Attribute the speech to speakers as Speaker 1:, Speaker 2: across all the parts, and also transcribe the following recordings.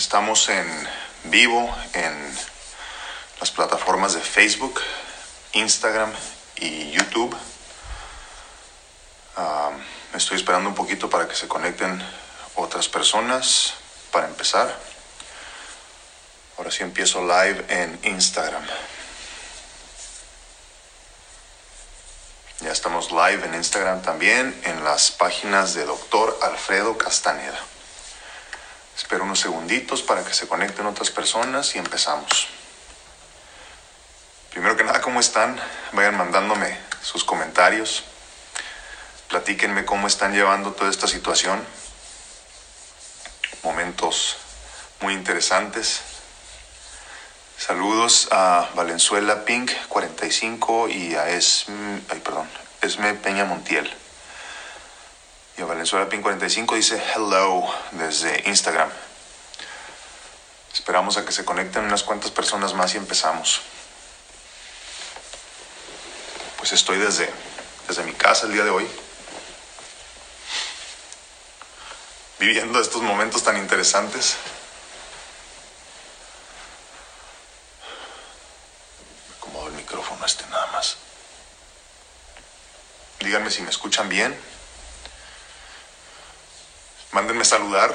Speaker 1: Estamos en vivo en las plataformas de Facebook, Instagram y YouTube. Ah, estoy esperando un poquito para que se conecten otras personas para empezar. Ahora sí empiezo live en Instagram. Ya estamos live en Instagram también en las páginas de Doctor Alfredo Castaneda. Espero unos segunditos para que se conecten otras personas y empezamos. Primero que nada, ¿cómo están? Vayan mandándome sus comentarios. Platíquenme cómo están llevando toda esta situación. Momentos muy interesantes. Saludos a Valenzuela Pink 45 y a perdón, Esme Peña Montiel. Y a Valenzuela Pink 45 dice hello desde Instagram. Esperamos a que se conecten unas cuantas personas más y empezamos. Pues estoy desde, desde mi casa el día de hoy. Viviendo estos momentos tan interesantes. Me acomodo el micrófono este nada más. Díganme si me escuchan bien. Mándenme saludar.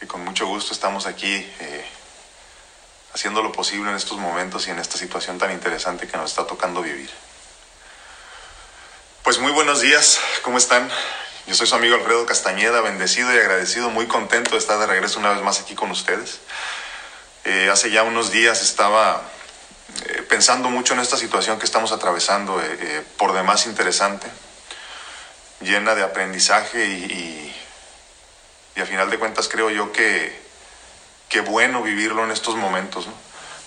Speaker 1: Y con mucho gusto estamos aquí eh, haciendo lo posible en estos momentos y en esta situación tan interesante que nos está tocando vivir. Pues muy buenos días, ¿cómo están? Yo soy su amigo Alfredo Castañeda, bendecido y agradecido, muy contento de estar de regreso una vez más aquí con ustedes. Eh, hace ya unos días estaba eh, pensando mucho en esta situación que estamos atravesando, por demás interesante, llena de aprendizaje y, y, a final de cuentas creo yo que, que bueno vivirlo en estos momentos. ¿no?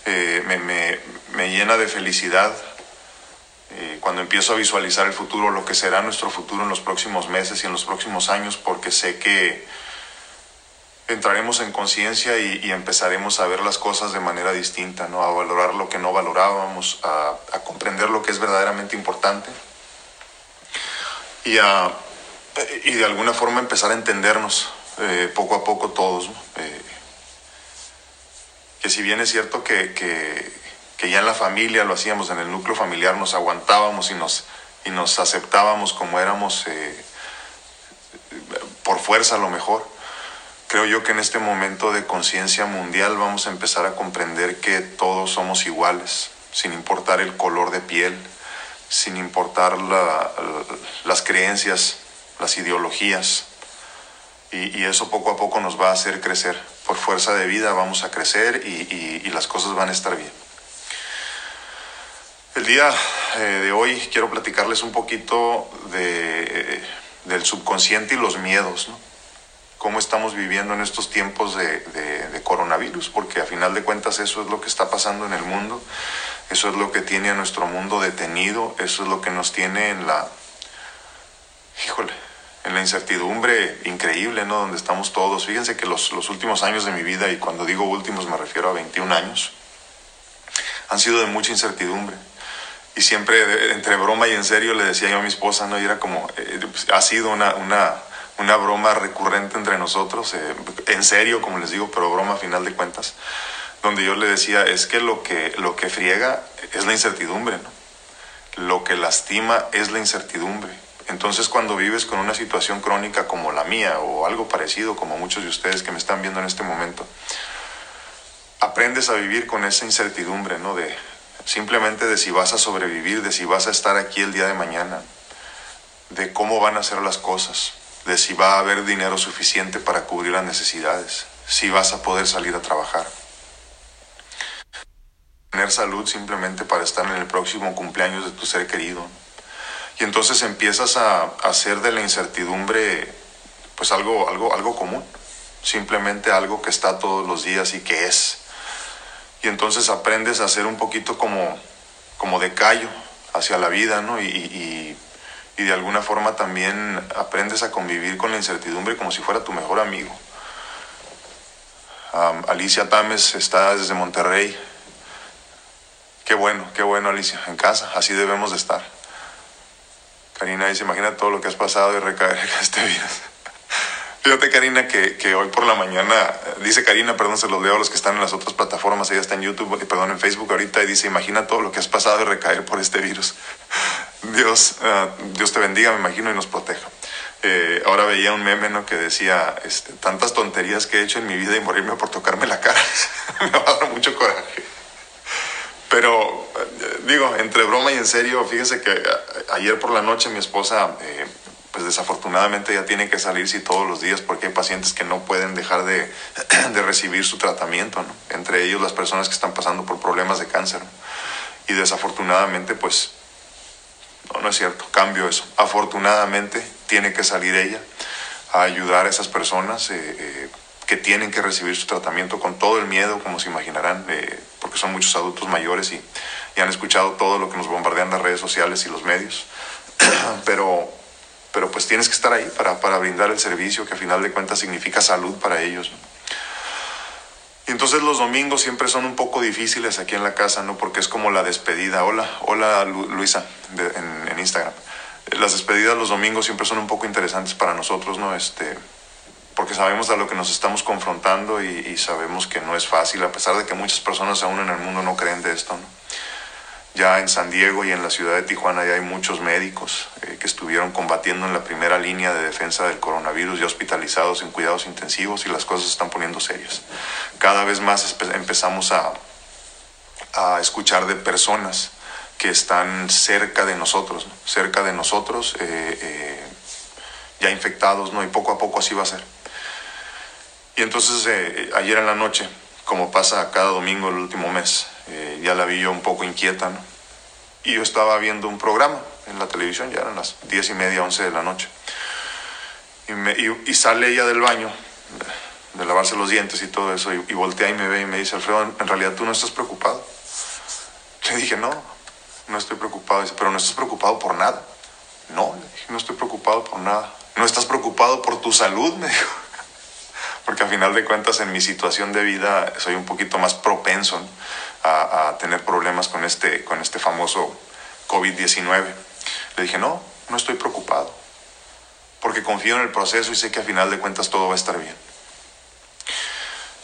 Speaker 1: Me, me, me, llena de felicidad cuando empiezo a visualizar el futuro, lo que será nuestro futuro en los próximos meses y en los próximos años, porque sé que entraremos en conciencia y, y, empezaremos a ver las cosas de manera distinta, ¿no? a valorar lo que no valorábamos, a, a comprender lo que es verdaderamente importante y, a, y de alguna forma empezar a entendernos eh, poco a poco todos. Eh, que si bien es cierto que, que, ya en la familia lo hacíamos, en el núcleo familiar nos aguantábamos y nos, y nos aceptábamos como éramos eh, por fuerza a lo mejor creo yo que en este momento de conciencia mundial vamos a empezar a comprender que todos somos iguales, sin importar el color de piel, sin importar la, las creencias, las ideologías. Y, eso poco a poco nos va a hacer crecer. Por fuerza de vida vamos a crecer y, las cosas van a estar bien. El día eh, de hoy quiero platicarles un poquito de, eh, del subconsciente y los miedos. ¿no? cómo estamos viviendo en estos tiempos de, coronavirus, porque a final de cuentas eso es lo que está pasando en el mundo, eso es lo que tiene a nuestro mundo detenido, eso es lo que nos tiene en la, híjole, en la incertidumbre increíble, ¿no? Donde estamos todos. Fíjense que los, los últimos años de mi vida, y cuando digo últimos me refiero a 21 años, han sido de mucha incertidumbre. Y siempre, entre broma y en serio, le decía yo a mi esposa, ¿no? Y era como, eh, ha sido una, una una broma recurrente entre nosotros, eh, en serio, como les digo, pero broma a final de cuentas, donde yo le decía, es que lo que, lo que friega es la incertidumbre, ¿no? Lo que lastima es la incertidumbre. Entonces cuando vives con una situación crónica como la mía o algo parecido como muchos de ustedes que me están viendo en este momento, aprendes a vivir con esa incertidumbre, ¿no? De simplemente de si vas a sobrevivir, de si vas a estar aquí el día de mañana, de cómo van a ser las cosas de si va a haber dinero suficiente para cubrir las necesidades, si vas a poder salir a trabajar. Tener salud simplemente para estar en el próximo cumpleaños de tu ser querido. Y entonces empiezas a, hacer de la incertidumbre pues algo, algo, algo común, simplemente algo que está todos los días y que es. Y entonces aprendes a ser un poquito como, como de callo hacia la vida, ¿no? Y, y y de alguna forma también aprendes a convivir con la incertidumbre como si fuera tu mejor amigo. Um, Alicia Tames está desde Monterrey. Qué bueno, qué bueno Alicia, en casa, así debemos de estar. Karina dice, imagina todo lo que has pasado y recaer en este virus. Fíjate, Karina, que, que, hoy por la mañana, dice Karina, perdón, se los leo a los que están en las otras plataformas, ella está en YouTube, y perdón, en Facebook ahorita, y dice, imagina todo lo que has pasado de recaer por este virus. Dios, uh, Dios te bendiga, me imagino, y nos proteja. Eh, ahora veía un meme ¿no? que decía, este, tantas tonterías que he hecho en mi vida y morirme por tocarme la cara. me va a dar mucho coraje. Pero, eh, digo, entre broma y en serio, fíjese que ayer por la noche mi esposa... Eh, pues desafortunadamente ya tiene que salirse todos los días porque hay pacientes que no pueden dejar de, de recibir su tratamiento, entre ellos las personas que están pasando por problemas de cáncer. Y desafortunadamente, pues, no, no es cierto, cambio eso. Afortunadamente tiene que salir ella a ayudar a esas personas eh, eh, que tienen que recibir su tratamiento con todo el miedo, como se imaginarán, eh, porque son muchos adultos mayores y, y han escuchado todo lo que nos bombardean las redes sociales y los medios. Pero pero pues tienes que estar ahí para, para, brindar el servicio que a final de cuentas significa salud para ellos. Y entonces los domingos siempre son un poco difíciles aquí en la casa, ¿no? Porque es como la despedida. Hola, hola Luisa en, Instagram. Las despedidas los domingos siempre son un poco interesantes para nosotros, ¿no? Este, porque sabemos a lo que nos estamos confrontando y, y sabemos que no es fácil, a pesar de que muchas personas aún en el mundo no creen de esto, ¿no? Ya en San Diego y en la ciudad de Tijuana ya hay muchos médicos eh, que estuvieron combatiendo en la primera línea de defensa del coronavirus ya hospitalizados en cuidados intensivos y las cosas se están poniendo serias. Cada vez más empezamos a, a escuchar de personas que están cerca de nosotros, ¿no? cerca de nosotros, eh, eh, ya infectados, ¿no? y poco a poco así va a ser. Y entonces ayer en la noche, como pasa cada domingo el último mes, eh, ya la vi yo un poco inquieta, ¿no? Y yo estaba viendo un programa en la televisión, ya eran las diez y media, once de la noche. Y, me, y, y, sale ella del baño, de lavarse los dientes y todo eso, y, y, voltea y me ve y me dice, Alfredo, en realidad tú no estás preocupado. Le dije, no, no estoy preocupado. Dice, pero no estás preocupado por nada. No, le dije, no estoy preocupado por nada. No estás preocupado por tu salud, me dijo. Porque a final de cuentas en mi situación de vida soy un poquito más propenso ¿no? A, a, tener problemas con este, con este famoso COVID-19. Le dije, no, no estoy preocupado, porque confío en el proceso y sé que a final de cuentas todo va a estar bien.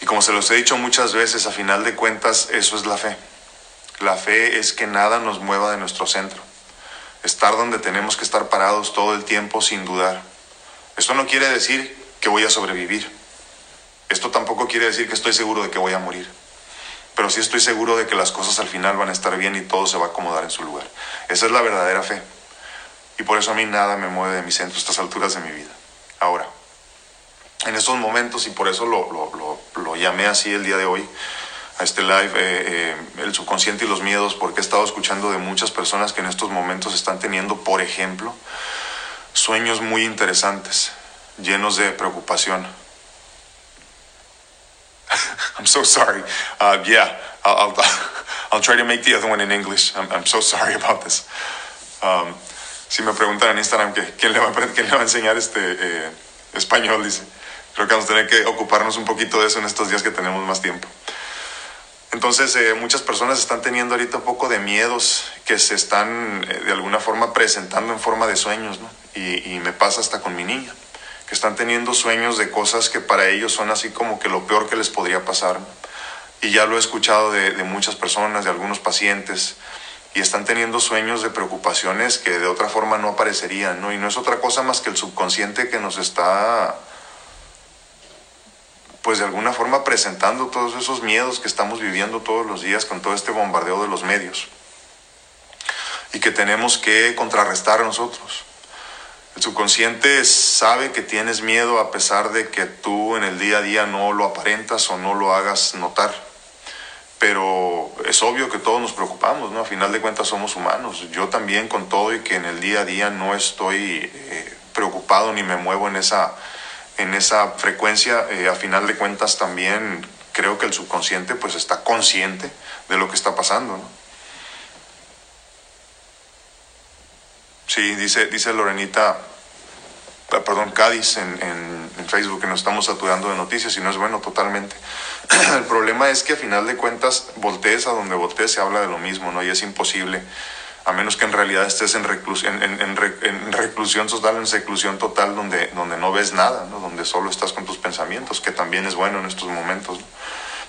Speaker 1: Y como se los he dicho muchas veces, a final de cuentas eso es la fe. La fe es que nada nos mueva de nuestro centro. Estar donde tenemos que estar parados todo el tiempo sin dudar. Esto no quiere decir que voy a sobrevivir. Esto tampoco quiere decir que estoy seguro de que voy a morir pero sí estoy seguro de que las cosas al final van a estar bien y todo se va a acomodar en su lugar. Esa es la verdadera fe. Y por eso a mí nada me mueve de mi centro a estas alturas de mi vida. Ahora, en estos momentos, y por eso lo, lo, llamé así el día de hoy, a este live, eh, eh, el subconsciente y los miedos, porque he estado escuchando de muchas personas que en estos momentos están teniendo, por ejemplo, sueños muy interesantes, llenos de preocupación I'm so sorry. Uh, yeah, I'll, I'll, I'll, try to make the other one in English. I'm, I'm so sorry about this. Um, si me preguntan en Instagram que, ¿quién, le va, quién le va a enseñar este eh, español, dice. Creo que vamos a tener que ocuparnos un poquito de eso en estos días que tenemos más tiempo. Entonces, eh, muchas personas están teniendo ahorita un poco de miedos que se están eh, de alguna forma presentando en forma de sueños, ¿no? Y, y me pasa hasta con mi niña que están teniendo sueños de cosas que para ellos son así como que lo peor que les podría pasar. Y ya lo he escuchado de, muchas personas, de algunos pacientes, y están teniendo sueños de preocupaciones que de otra forma no aparecerían, ¿no? Y no es otra cosa más que el subconsciente que nos está, pues de alguna forma presentando todos esos miedos que estamos viviendo todos los días con todo este bombardeo de los medios y que tenemos que contrarrestar nosotros. El subconsciente sabe que tienes miedo a pesar de que tú en el día a día no lo aparentas o no lo hagas notar. Pero es obvio que todos nos preocupamos, ¿no? A final de cuentas somos humanos. Yo también con todo y que en el día a día no estoy eh, preocupado ni me muevo en esa, en esa frecuencia, eh, a final de cuentas también creo que el subconsciente pues está consciente de lo que está pasando, ¿no? Sí, dice, dice Lorenita, perdón, Cádiz en, en, Facebook que nos estamos saturando de noticias y no es bueno totalmente. El problema es que a final de cuentas, voltees a donde voltees se habla de lo mismo, ¿no? Y es imposible a menos que en realidad estés en, reclusión, en, reclusión total, en seclusión total, donde, donde no ves nada, ¿no? donde solo estás con tus pensamientos, que también es bueno en estos momentos.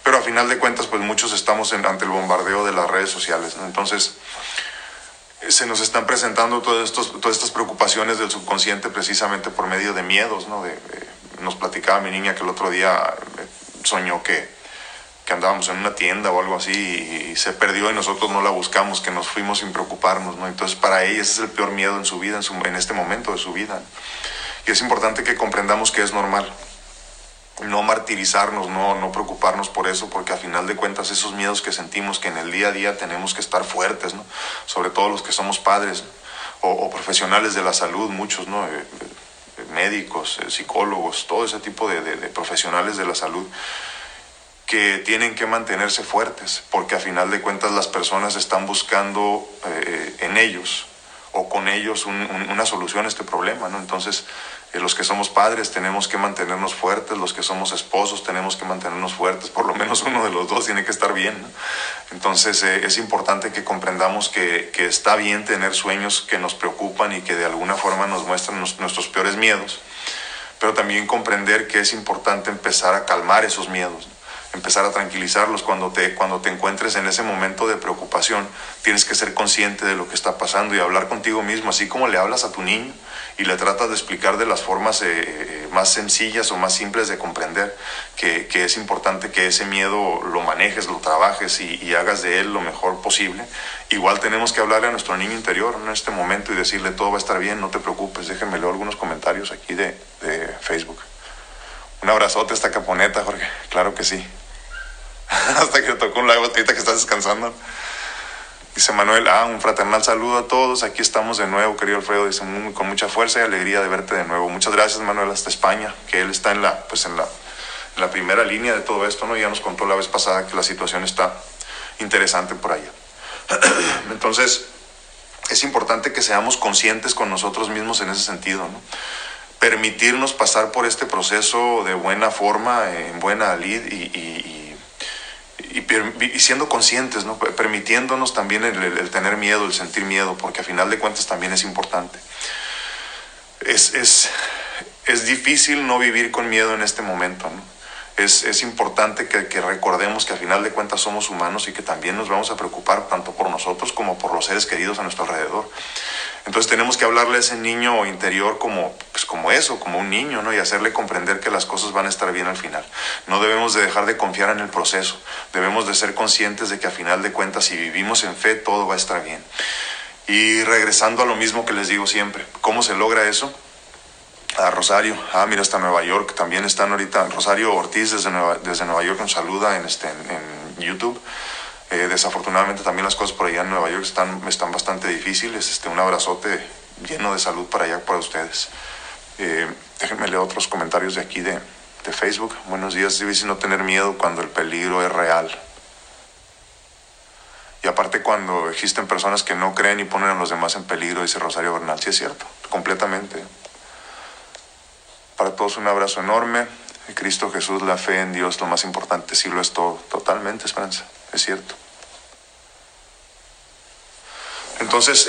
Speaker 1: Pero a final de cuentas, pues muchos estamos ante el bombardeo de las redes sociales. Entonces, se nos están presentando todas estas preocupaciones del subconsciente precisamente por medio de miedos. ¿no? nos platicaba mi niña que el otro día eh, soñó que que andábamos en una tienda o algo así y, se perdió y nosotros no la buscamos, que nos fuimos sin preocuparnos, ¿no? Entonces para ella ese es el peor miedo en su vida, en, en este momento de su vida. Y es importante que comprendamos que es normal. No martirizarnos, no, no preocuparnos por eso, porque a final de cuentas esos miedos que sentimos que en el día a día tenemos que estar fuertes, ¿no? Sobre todo los que somos padres o, profesionales de la salud, muchos, ¿no? Eh, eh, médicos, eh, psicólogos, todo ese tipo de, de profesionales de la salud que tienen que mantenerse fuertes, porque a final de cuentas las personas están buscando en ellos o con ellos una solución a este problema, ¿no? Entonces, eh, los que somos padres tenemos que mantenernos fuertes, los que somos esposos tenemos que mantenernos fuertes, por lo menos uno de los dos tiene que estar bien, Entonces, eh, es importante que comprendamos que, que, está bien tener sueños que nos preocupan y que de alguna forma nos muestran nuestros peores miedos, pero también comprender que es importante empezar a calmar esos miedos, empezar a tranquilizarlos cuando te, cuando te encuentres en ese momento de preocupación. Tienes que ser consciente de lo que está pasando y hablar contigo mismo, así como le hablas a tu niño y le tratas de explicar de las formas eh, eh, más sencillas o más simples de comprender que, que, es importante que ese miedo lo manejes, lo trabajes y, y, hagas de él lo mejor posible. Igual tenemos que hablarle a nuestro niño interior en este momento y decirle todo va a estar bien, no te preocupes. Déjenme leer algunos comentarios aquí de, de Facebook. Un abrazote esta caponeta, Jorge. Claro que sí. Hasta que tocó un live ahorita que estás descansando. Dice Manuel, ah, un fraternal saludo a todos. Aquí estamos de nuevo, querido Alfredo. Dice, con mucha fuerza y alegría de verte de nuevo. Muchas gracias, Manuel, hasta España, que él está en la, pues en la, la primera línea de todo esto, ¿no? Ya nos contó la vez pasada que la situación está interesante por allá. Entonces, es importante que seamos conscientes con nosotros mismos en ese sentido, ¿no? permitirnos pasar por este proceso de buena forma, en buena lid y, siendo conscientes, ¿no? permitiéndonos también el, tener miedo, el sentir miedo, porque a final de cuentas también es importante. Es, es, es difícil no vivir con miedo en este momento. ¿no? Es, es, importante que, que, recordemos que a final de cuentas somos humanos y que también nos vamos a preocupar tanto por nosotros como por los seres queridos a nuestro alrededor. Entonces tenemos que hablarle a ese niño interior como, pues como eso, como un niño, ¿no? Y hacerle comprender que las cosas van a estar bien al final. No debemos de dejar de confiar en el proceso. Debemos de ser conscientes de que a final de cuentas, si vivimos en fe, todo va a estar bien. Y regresando a lo mismo que les digo siempre, ¿cómo se logra eso? A Rosario, ah, mira, hasta Nueva York, también están ahorita, Rosario Ortiz desde Nueva, desde Nueva York nos saluda en, este, en YouTube. Eh, desafortunadamente también las cosas por allá en Nueva York están, están bastante difíciles. Este, un abrazote lleno de salud para allá, para ustedes. Eh, déjenme leer otros comentarios de aquí de, de Facebook. Buenos días, difícil no tener miedo cuando el peligro es real. Y aparte cuando existen personas que no creen y ponen a los demás en peligro, dice Rosario Bernal. Sí es cierto, completamente. Para todos un abrazo enorme. Cristo Jesús, la fe en Dios, lo más importante, sí lo es todo, totalmente, Esperanza es cierto. Entonces,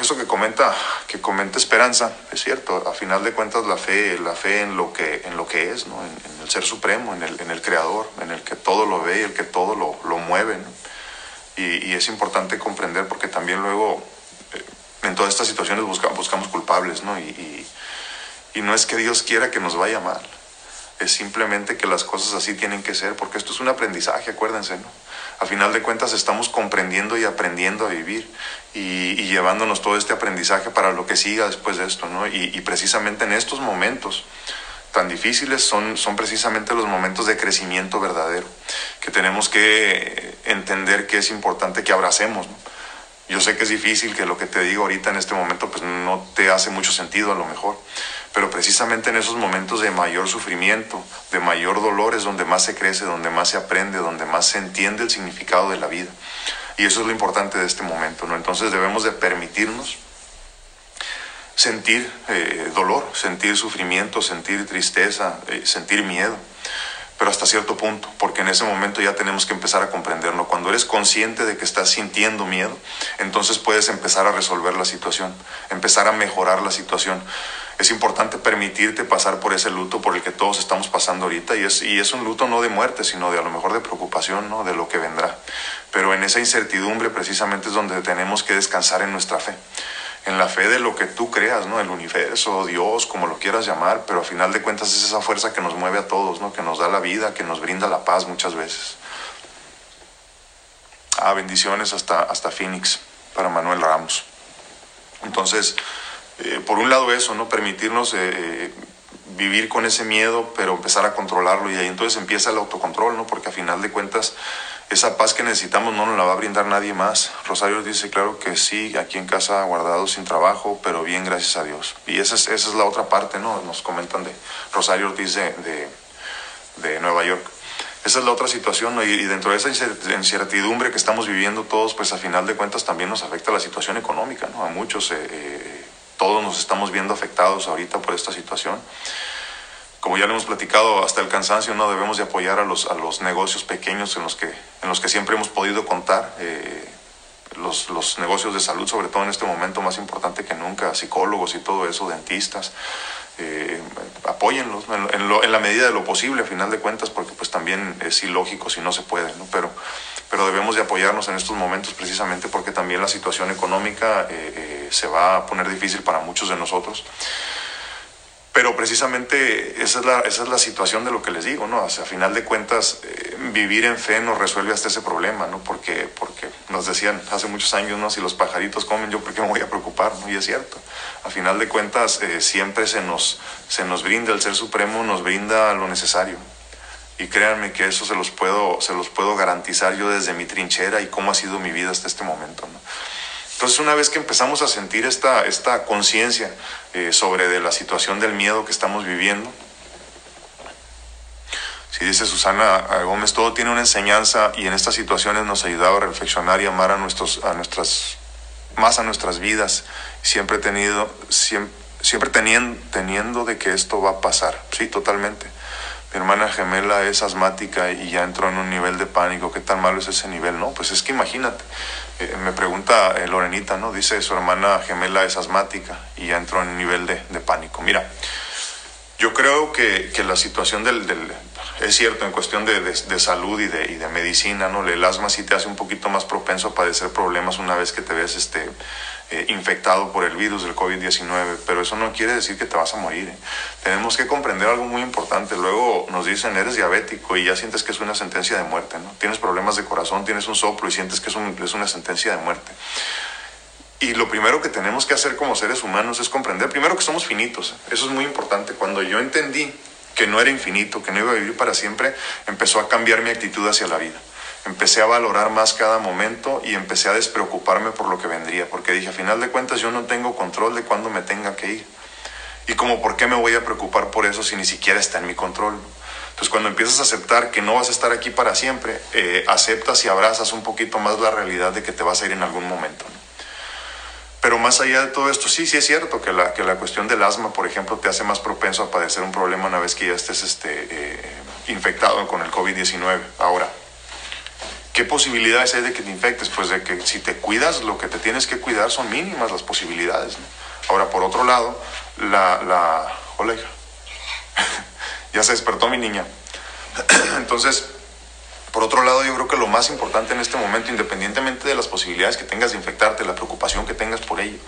Speaker 1: eso que comenta, que comenta Esperanza, es cierto, a final de cuentas la fe, la fe en lo que, en lo que es, ¿no? en, el ser supremo, en el, en el creador, en el que todo lo ve y el que todo lo, lo mueve. Y, es importante comprender porque también luego eh, en todas estas situaciones buscamos, culpables, ¿no? Y, y no es que Dios quiera que nos vaya mal, es simplemente que las cosas así tienen que ser, porque esto es un aprendizaje, acuérdense, ¿no? A final de cuentas estamos comprendiendo y aprendiendo a vivir y, llevándonos todo este aprendizaje para lo que siga después de esto, ¿no? Y, precisamente en estos momentos tan difíciles son, son precisamente los momentos de crecimiento verdadero, que tenemos que entender que es importante que abracemos, Yo sé que es difícil, que lo que te digo ahorita en este momento pues no te hace mucho sentido a lo mejor, pero precisamente en esos momentos de mayor sufrimiento, de mayor dolor es donde más se crece, donde más se aprende, donde más se entiende el significado de la vida. Y eso es lo importante de este momento, ¿no? Entonces debemos de permitirnos sentir eh, dolor, sentir sufrimiento, sentir tristeza, eh, sentir miedo, pero hasta cierto punto, porque en ese momento ya tenemos que empezar a comprenderlo. Cuando eres consciente de que estás sintiendo miedo, entonces puedes empezar a resolver la situación, empezar a mejorar la situación. Es importante permitirte pasar por ese luto por el que todos estamos pasando ahorita y es, y es un luto no de muerte, sino de a lo mejor de preocupación, ¿no? de lo que vendrá. Pero en esa incertidumbre precisamente es donde tenemos que descansar en nuestra fe en la fe de lo que tú creas, ¿no? El universo, Dios, como lo quieras llamar, pero a final de cuentas es esa fuerza que nos mueve a todos, ¿no? Que nos da la vida, que nos brinda la paz muchas veces. Ah, bendiciones hasta, hasta Phoenix para Manuel Ramos. Entonces, eh, por un lado eso, ¿no? Permitirnos eh, eh, vivir con ese miedo, pero empezar a controlarlo y ahí entonces empieza el autocontrol, ¿no? Porque a final de cuentas esa paz que necesitamos no nos la va a brindar nadie más. Rosario dice, claro que sí, aquí en casa guardado sin trabajo, pero bien, gracias a Dios. Y esa es, esa es la otra parte, ¿no? Nos comentan de Rosario Ortiz de, de, Nueva York. Esa es la otra situación, ¿no? y, dentro de esa incertidumbre que estamos viviendo todos, pues a final de cuentas también nos afecta la situación económica, ¿no? A muchos, todos nos estamos viendo afectados ahorita por esta situación como ya lo hemos platicado hasta el cansancio, no debemos de apoyar a los, a los negocios pequeños en los que, en los que siempre hemos podido contar. Eh, los, los, negocios de salud, sobre todo en este momento más importante que nunca, psicólogos y todo eso, dentistas, eh, apóyenlos en, en, la medida de lo posible, a final de cuentas, porque pues también es ilógico si no se puede, ¿no? Pero, pero debemos de apoyarnos en estos momentos precisamente porque también la situación económica eh, eh se va a poner difícil para muchos de nosotros. Pero precisamente esa es la, esa es la situación de lo que les digo, ¿no? O sea, a final de cuentas, eh, vivir en fe nos resuelve hasta ese problema, ¿no? Porque, porque nos decían hace muchos años, ¿no? Si los pajaritos comen, ¿yo por qué me voy a preocupar? ¿no? Y es cierto. A final de cuentas, eh, siempre se nos, se nos brinda, el Ser Supremo nos brinda lo necesario. Y créanme que eso se los puedo, se los puedo garantizar yo desde mi trinchera y cómo ha sido mi vida hasta este momento, ¿no? Entonces, una vez que empezamos a sentir esta, esta conciencia eh, sobre de la situación del miedo que estamos viviendo, si dice Susana Gómez, todo tiene una enseñanza y en estas situaciones nos ha ayudado a reflexionar y amar a, nuestros, a nuestras, más a nuestras vidas, siempre, tenido, siempre, siempre teniendo, teniendo de que esto va a pasar, sí, totalmente. Mi hermana gemela es asmática y ya entró en un nivel de pánico. ¿Qué tan malo es ese nivel? No, pues es que imagínate, eh, me pregunta eh, Lorenita, ¿no? Dice su hermana gemela es asmática y ya entró en un nivel de, pánico. Mira, yo creo que, la situación del, es cierto, en cuestión de, salud y de, y de medicina, ¿no? El asma sí te hace un poquito más propenso a padecer problemas una vez que te ves este, eh, infectado por el virus del COVID-19, pero eso no quiere decir que te vas a morir. ¿eh? Tenemos que comprender algo muy importante. Luego nos dicen, eres diabético y ya sientes que es una sentencia de muerte, ¿no? Tienes problemas de corazón, tienes un soplo y sientes que es, es una sentencia de muerte. Y lo primero que tenemos que hacer como seres humanos es comprender, primero que somos finitos. Eso es muy importante. Cuando yo entendí que no era infinito, que no iba a vivir para siempre, empezó a cambiar mi actitud hacia la vida empecé a valorar más cada momento y empecé a despreocuparme por lo que vendría, porque dije, a final de cuentas yo no tengo control de cuándo me tenga que ir. Y como, ¿por qué me voy a preocupar por eso si ni siquiera está en mi control? Entonces, cuando empiezas a aceptar que no vas a estar aquí para siempre, eh, aceptas y abrazas un poquito más la realidad de que te vas a ir en algún momento. Pero más allá de todo esto, sí, sí es cierto que la, que la cuestión del asma, por ejemplo, te hace más propenso a padecer un problema una vez que ya estés este, eh, infectado con el COVID-19. Ahora, ¿Qué posibilidades hay de que te infectes? Pues de que si te cuidas, lo que te tienes que cuidar son mínimas las posibilidades. Ahora, por otro lado, la... la... Hola, hija. ya se despertó mi niña. Entonces, por otro lado, yo creo que lo más importante en este momento, independientemente de las posibilidades que tengas de infectarte, la preocupación que tengas por ello,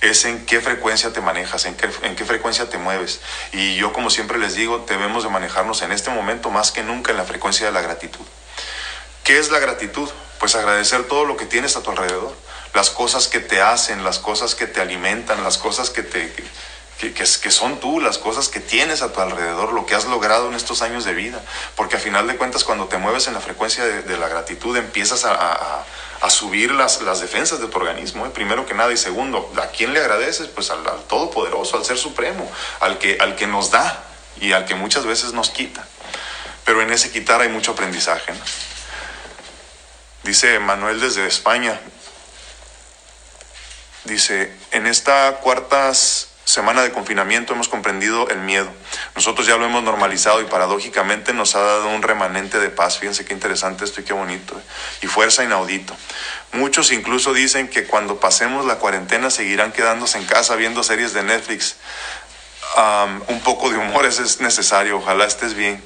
Speaker 1: es en qué frecuencia te manejas, en qué, en qué frecuencia te mueves. Y yo, como siempre les digo, debemos de manejarnos en este momento más que nunca en la frecuencia de la gratitud. ¿Qué es la gratitud? Pues agradecer todo lo que tienes a tu alrededor, las cosas que te hacen, las cosas que te alimentan, las cosas que te que, que, son tú, las cosas que tienes a tu alrededor, lo que has logrado en estos años de vida. Porque a final de cuentas, cuando te mueves en la frecuencia de, la gratitud, empiezas a, subir las, las, defensas de tu organismo, ¿eh? primero que nada. Y segundo, ¿a quién le agradeces? Pues al, Todopoderoso, al Ser Supremo, al que, al que nos da y al que muchas veces nos quita. Pero en ese quitar hay mucho aprendizaje. ¿no? Dice Manuel desde España. Dice, en esta cuarta semana de confinamiento hemos comprendido el miedo. Nosotros ya lo hemos normalizado y paradójicamente nos ha dado un remanente de paz. Fíjense qué interesante esto y qué bonito. ¿eh? Y fuerza inaudito. Muchos incluso dicen que cuando pasemos la cuarentena seguirán quedándose en casa viendo series de Netflix. un poco de humor es necesario. Ojalá estés bien.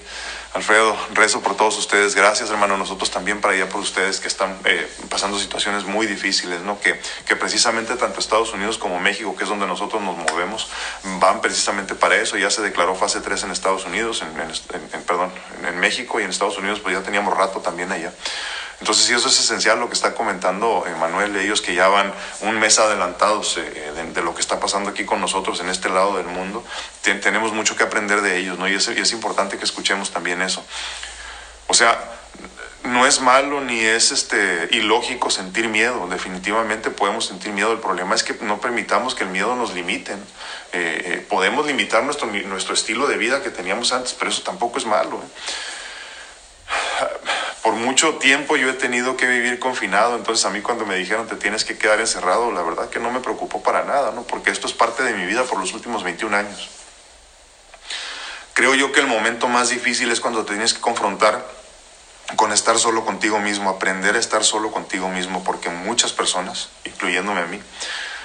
Speaker 1: Alfredo, rezo por todos ustedes. Gracias, hermano. Nosotros también para allá por ustedes que están eh, pasando situaciones muy difíciles, ¿no? Que, que precisamente tanto Estados Unidos como México, que es donde nosotros nos movemos, van precisamente para eso. Ya se declaró fase 3 en Estados Unidos, en, perdón, en México y en Estados Unidos, pues ya teníamos rato también allá. Entonces, sí, eso es esencial lo que está comentando Manuel, ellos que ya van un mes adelantados eh, de, lo que está pasando aquí con nosotros en este lado del mundo. tenemos mucho que aprender de ellos, ¿no? Y es, y es importante que escuchemos también eso. O sea, no es malo ni es este, ilógico sentir miedo. Definitivamente podemos sentir miedo. El problema es que no permitamos que el miedo nos limite. Eh, eh, podemos limitar nuestro, nuestro estilo de vida que teníamos antes, pero eso tampoco es malo por mucho tiempo yo he tenido que vivir confinado, entonces a mí cuando me dijeron te tienes que quedar encerrado, la verdad que no me preocupó para nada, ¿no? Porque esto es parte de mi vida por los últimos 21 años. Creo yo que el momento más difícil es cuando te tienes que confrontar con estar solo contigo mismo, aprender a estar solo contigo mismo, porque muchas personas, incluyéndome a mí,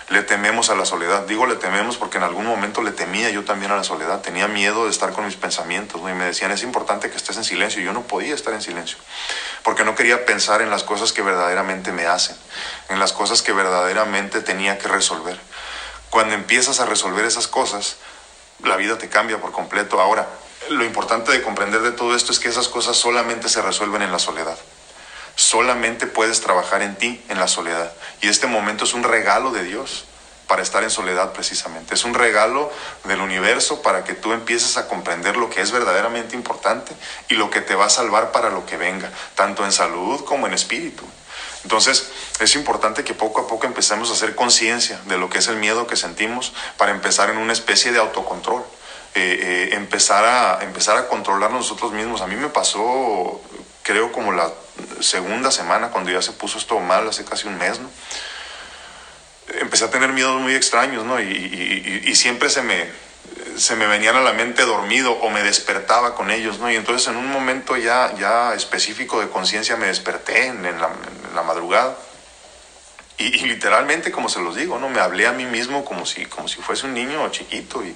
Speaker 1: le tememos a la soledad. Digo le tememos porque en algún momento le temía yo también a la soledad. Tenía miedo de estar con mis pensamientos y me decían es importante que estés en silencio. Y yo no podía estar en silencio porque no quería pensar en las cosas que verdaderamente me hacen, en las cosas que verdaderamente tenía que resolver. Cuando empiezas a resolver esas cosas, la vida te cambia por completo. Ahora, lo importante de comprender de todo esto es que esas cosas solamente se resuelven en la soledad. Solamente puedes trabajar en ti en la soledad. Y este momento es un regalo de Dios para estar en soledad precisamente. Es un regalo del universo para que tú empieces a comprender lo que es verdaderamente importante y lo que te va a salvar para lo que venga, tanto en salud como en espíritu. Entonces es importante que poco a poco empecemos a hacer conciencia de lo que es el miedo que sentimos para empezar en una especie de autocontrol. Eh, eh, empezar, a, empezar a controlar nosotros mismos. A mí me pasó, creo, como la segunda semana, cuando ya se puso esto mal, hace casi un mes, ¿no? Empecé a tener miedos muy extraños, ¿no? Y, siempre se me, se me venían a la mente dormido o me despertaba con ellos, ¿no? Y entonces en un momento ya, ya específico de conciencia me desperté en, la, en, la, madrugada. Y, literalmente, como se los digo, ¿no? Me hablé a mí mismo como si, como si fuese un niño chiquito y,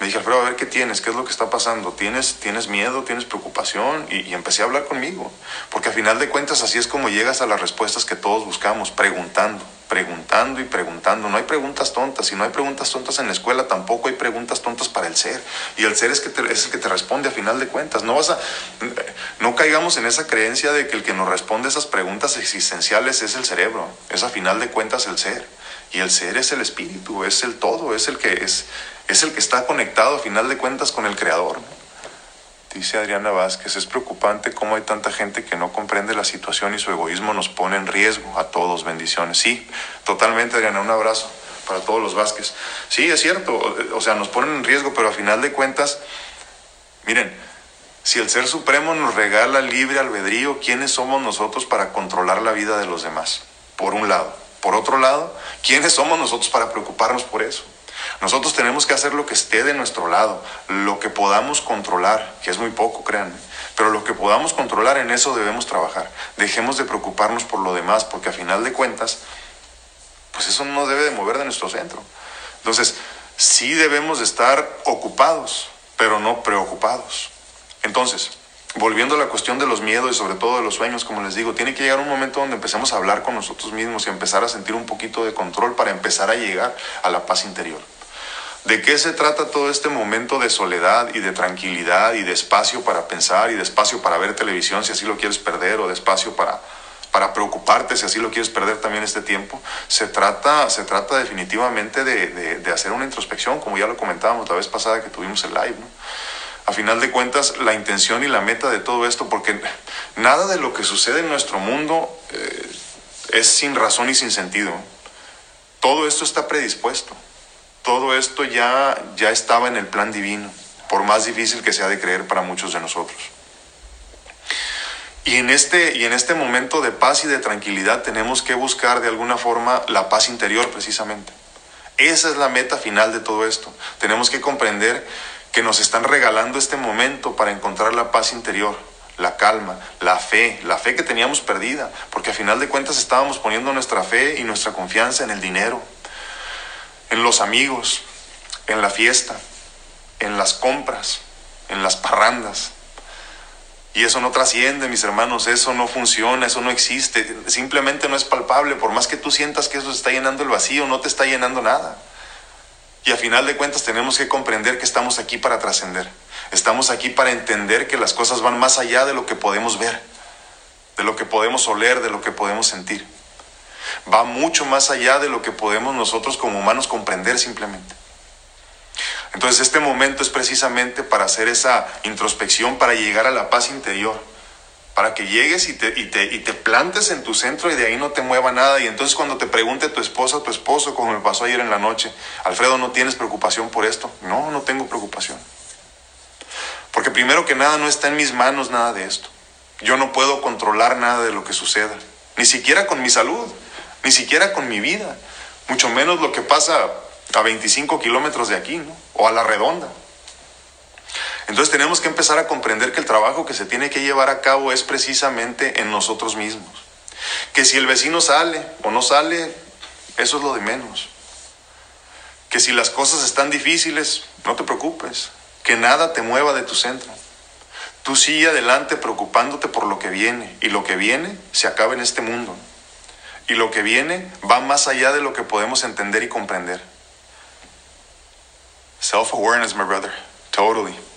Speaker 1: me dije, Alfredo, a ver qué tienes, qué es lo que está pasando. ¿Tienes, tienes miedo, tienes preocupación? Y, empecé a hablar conmigo. Porque a final de cuentas así es como llegas a las respuestas que todos buscamos, preguntando, preguntando y preguntando. No hay preguntas tontas. Si no hay preguntas tontas en la escuela, tampoco hay preguntas tontas para el ser. Y el ser es, que es el que te responde a final de cuentas. No, vas a, no caigamos en esa creencia de que el que nos responde esas preguntas existenciales es el cerebro. Es a final de cuentas el ser. Y el ser es el espíritu, es el todo, es el que es es el que está conectado a final de cuentas con el Creador. Dice Adriana Vázquez, es preocupante cómo hay tanta gente que no comprende la situación y su egoísmo nos pone en riesgo a todos. Bendiciones. Sí, totalmente Adriana, un abrazo para todos los Vázquez. Sí, es cierto, o sea, nos ponen en riesgo, pero a final de cuentas, miren, si el Ser Supremo nos regala libre albedrío, ¿quiénes somos nosotros para controlar la vida de los demás? Por un lado. Por otro lado, ¿quiénes somos nosotros para preocuparnos por eso? Nosotros tenemos que hacer lo que esté de nuestro lado, lo que podamos controlar, que es muy poco, créanme, pero lo que podamos controlar en eso debemos trabajar. Dejemos de preocuparnos por lo demás, porque a final de cuentas, pues eso no debe de mover de nuestro centro. Entonces, sí debemos de estar ocupados, pero no preocupados. Entonces, volviendo a la cuestión de los miedos y sobre todo de los sueños, como les digo, tiene que llegar un momento donde empecemos a hablar con nosotros mismos y empezar a sentir un poquito de control para empezar a llegar a la paz interior. ¿De qué se trata todo este momento de soledad y de tranquilidad y de espacio para pensar y de espacio para ver televisión si así lo quieres perder o de espacio para, para preocuparte si así lo quieres perder también este tiempo? Se trata, se trata definitivamente de, de, hacer una introspección, como ya lo comentábamos la vez pasada que tuvimos el live. ¿no? A final de cuentas, la intención y la meta de todo esto, porque nada de lo que sucede en nuestro mundo eh, es sin razón y sin sentido. Todo esto está predispuesto todo esto ya, ya estaba en el plan divino, por más difícil que sea de creer para muchos de nosotros. Y en, este, y en este momento de paz y de tranquilidad tenemos que buscar de alguna forma la paz interior precisamente. Esa es la meta final de todo esto. Tenemos que comprender que nos están regalando este momento para encontrar la paz interior, la calma, la fe, la fe que teníamos perdida, porque a final de cuentas estábamos poniendo nuestra fe y nuestra confianza en el dinero, en los amigos, en la fiesta, en las compras, en las parrandas. Y eso no trasciende, mis hermanos, eso no funciona, eso no existe, simplemente no es palpable, por más que tú sientas que eso está llenando el vacío, no te está llenando nada. Y a final de cuentas tenemos que comprender que estamos aquí para trascender. Estamos aquí para entender que las cosas van más allá de lo que podemos ver, de lo que podemos oler, de lo que podemos sentir. Va mucho más allá de lo que podemos nosotros como humanos comprender simplemente. Entonces este momento es precisamente para hacer esa introspección, para llegar a la paz interior, para que llegues y te, y te, y te plantes en tu centro y de ahí no te mueva nada. Y entonces cuando te pregunte tu esposa tu esposo, como me pasó ayer en la noche, Alfredo, ¿no tienes preocupación por esto? No, no tengo preocupación. Porque primero que nada no está en mis manos nada de esto. Yo no puedo controlar nada de lo que suceda, ni siquiera con mi salud, ni siquiera con mi vida, mucho menos lo que pasa a 25 kilómetros de aquí, ¿no? O a la redonda. Entonces tenemos que empezar a comprender que el trabajo que se tiene que llevar a cabo es precisamente en nosotros mismos. Que si el vecino sale o no sale, eso es lo de menos. Que si las cosas están difíciles, no te preocupes. Que nada te mueva de tu centro. Tú sigue adelante preocupándote por lo que viene. Y lo que viene se acaba en este mundo. Y lo que viene va más allá de lo que podemos entender y comprender. Self-awareness, my brother. Totally.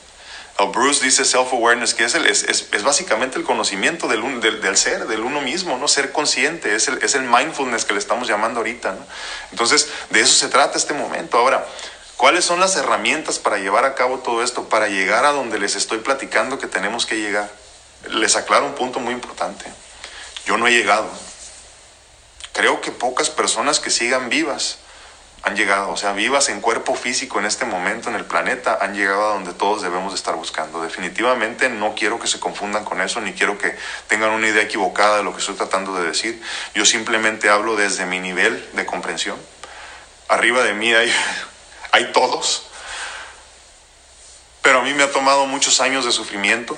Speaker 1: El Bruce dice self-awareness, que es, el, es, es, básicamente el conocimiento del, del, del, ser, del uno mismo, ¿no? Ser consciente, es el, es el mindfulness que le estamos llamando ahorita. Entonces, de eso se trata este momento. Ahora, ¿cuáles son las herramientas para llevar a cabo todo esto, para llegar a donde les estoy platicando que tenemos que llegar? Les aclaro un punto muy importante. Yo no he llegado. Creo que pocas personas que sigan vivas han llegado, o sea, vivas en cuerpo físico en este momento en el planeta, han llegado a donde todos debemos estar buscando. Definitivamente no quiero que se confundan con eso, ni quiero que tengan una idea equivocada de lo que estoy tratando de decir. Yo simplemente hablo desde mi nivel de comprensión. Arriba de mí hay, hay todos, pero a mí me ha tomado muchos años de sufrimiento.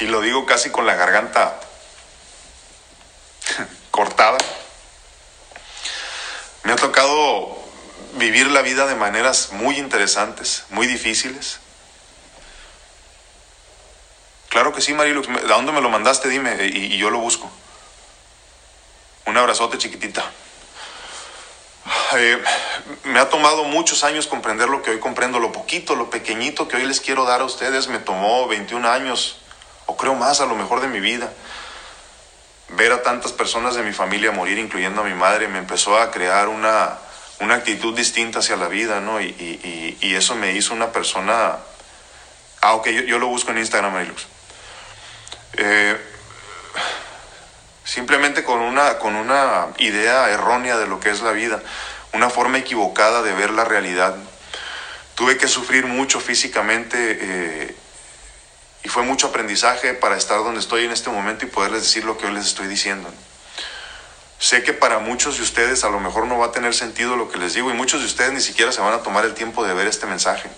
Speaker 1: Y lo digo casi con la garganta cortada me ha tocado vivir la vida de maneras muy interesantes, muy difíciles. Claro que sí, Marilux. ¿De dónde me lo mandaste? Dime, y, yo lo busco. Un abrazote chiquitita. Eh, me ha tomado muchos años comprender lo que hoy comprendo, lo poquito, lo pequeñito que hoy les quiero dar a ustedes. Me tomó 21 años, o creo más a lo mejor de mi vida ver a tantas personas de mi familia morir, incluyendo a mi madre, me empezó a crear una, una actitud distinta hacia la vida, ¿no? Y, eso me hizo una persona... Ah, ok, yo, yo lo busco en Instagram, Marilux. Eh, simplemente con una, con una idea errónea de lo que es la vida, una forma equivocada de ver la realidad. Tuve que sufrir mucho físicamente. Eh, y fue mucho aprendizaje para estar donde estoy en este momento y poderles decir lo que hoy les estoy diciendo. Sé que para muchos de ustedes a lo mejor no va a tener sentido lo que les digo y muchos de ustedes ni siquiera se van a tomar el tiempo de ver este mensaje.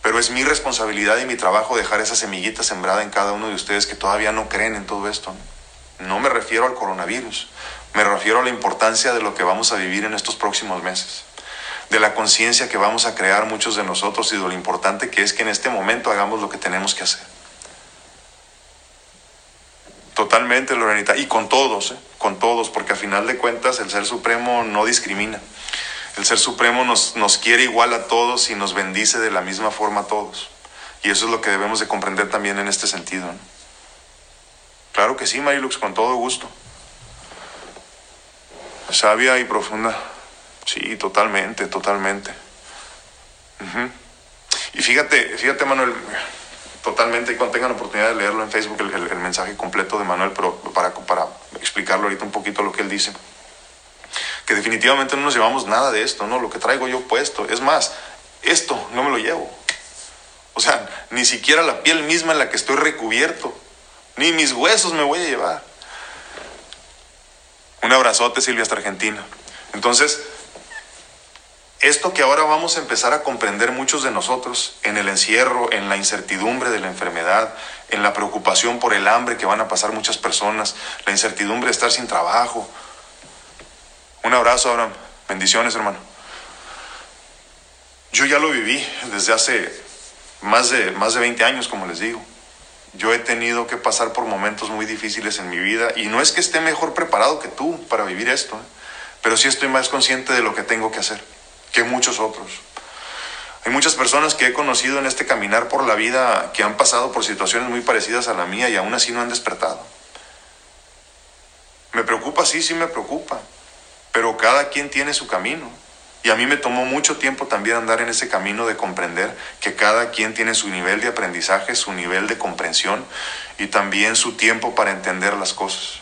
Speaker 1: Pero es mi responsabilidad y mi trabajo dejar esa semillita sembrada en cada uno de ustedes que todavía no creen en todo esto. No me refiero al coronavirus, me refiero a la importancia de lo que vamos a vivir en estos próximos meses de la conciencia que vamos a crear muchos de nosotros y de lo importante que es que en este momento hagamos lo que tenemos que hacer. Totalmente, Lorenita, y con todos, ¿eh? con todos, porque a final de cuentas el Ser Supremo no discrimina. El Ser Supremo nos, nos quiere igual a todos y nos bendice de la misma forma a todos. Y eso es lo que debemos de comprender también en este sentido. Claro que sí, Marilux, con todo gusto. Sabia y profunda. Sí, totalmente, totalmente. Y fíjate, fíjate Manuel, totalmente, cuando tengan oportunidad de leerlo en Facebook, el, el, mensaje completo de Manuel, pero para, para explicarlo ahorita un poquito lo que él dice, que definitivamente no nos llevamos nada de esto, ¿no? Lo que traigo yo puesto, es más, esto no me lo llevo. O sea, ni siquiera la piel misma en la que estoy recubierto, ni mis huesos me voy a llevar. Un abrazote, Silvia, hasta Argentina. Entonces, esto que ahora vamos a empezar a comprender muchos de nosotros en el encierro, en la incertidumbre de la enfermedad, en la preocupación por el hambre que van a pasar muchas personas, la incertidumbre de estar sin trabajo. Un abrazo, Abraham. Bendiciones, hermano. Yo ya lo viví desde hace más de, más de 20 años, como les digo. Yo he tenido que pasar por momentos muy difíciles en mi vida y no es que esté mejor preparado que tú para vivir esto, ¿eh? pero sí estoy más consciente de lo que tengo que hacer que muchos otros. Hay muchas personas que he conocido en este caminar por la vida que han pasado por situaciones muy parecidas a la mía y aún así no han despertado. Me preocupa, sí, sí me preocupa, pero cada quien tiene su camino. Y a mí me tomó mucho tiempo también andar en ese camino de comprender que cada quien tiene su nivel de aprendizaje, su nivel de comprensión y también su tiempo para entender las cosas.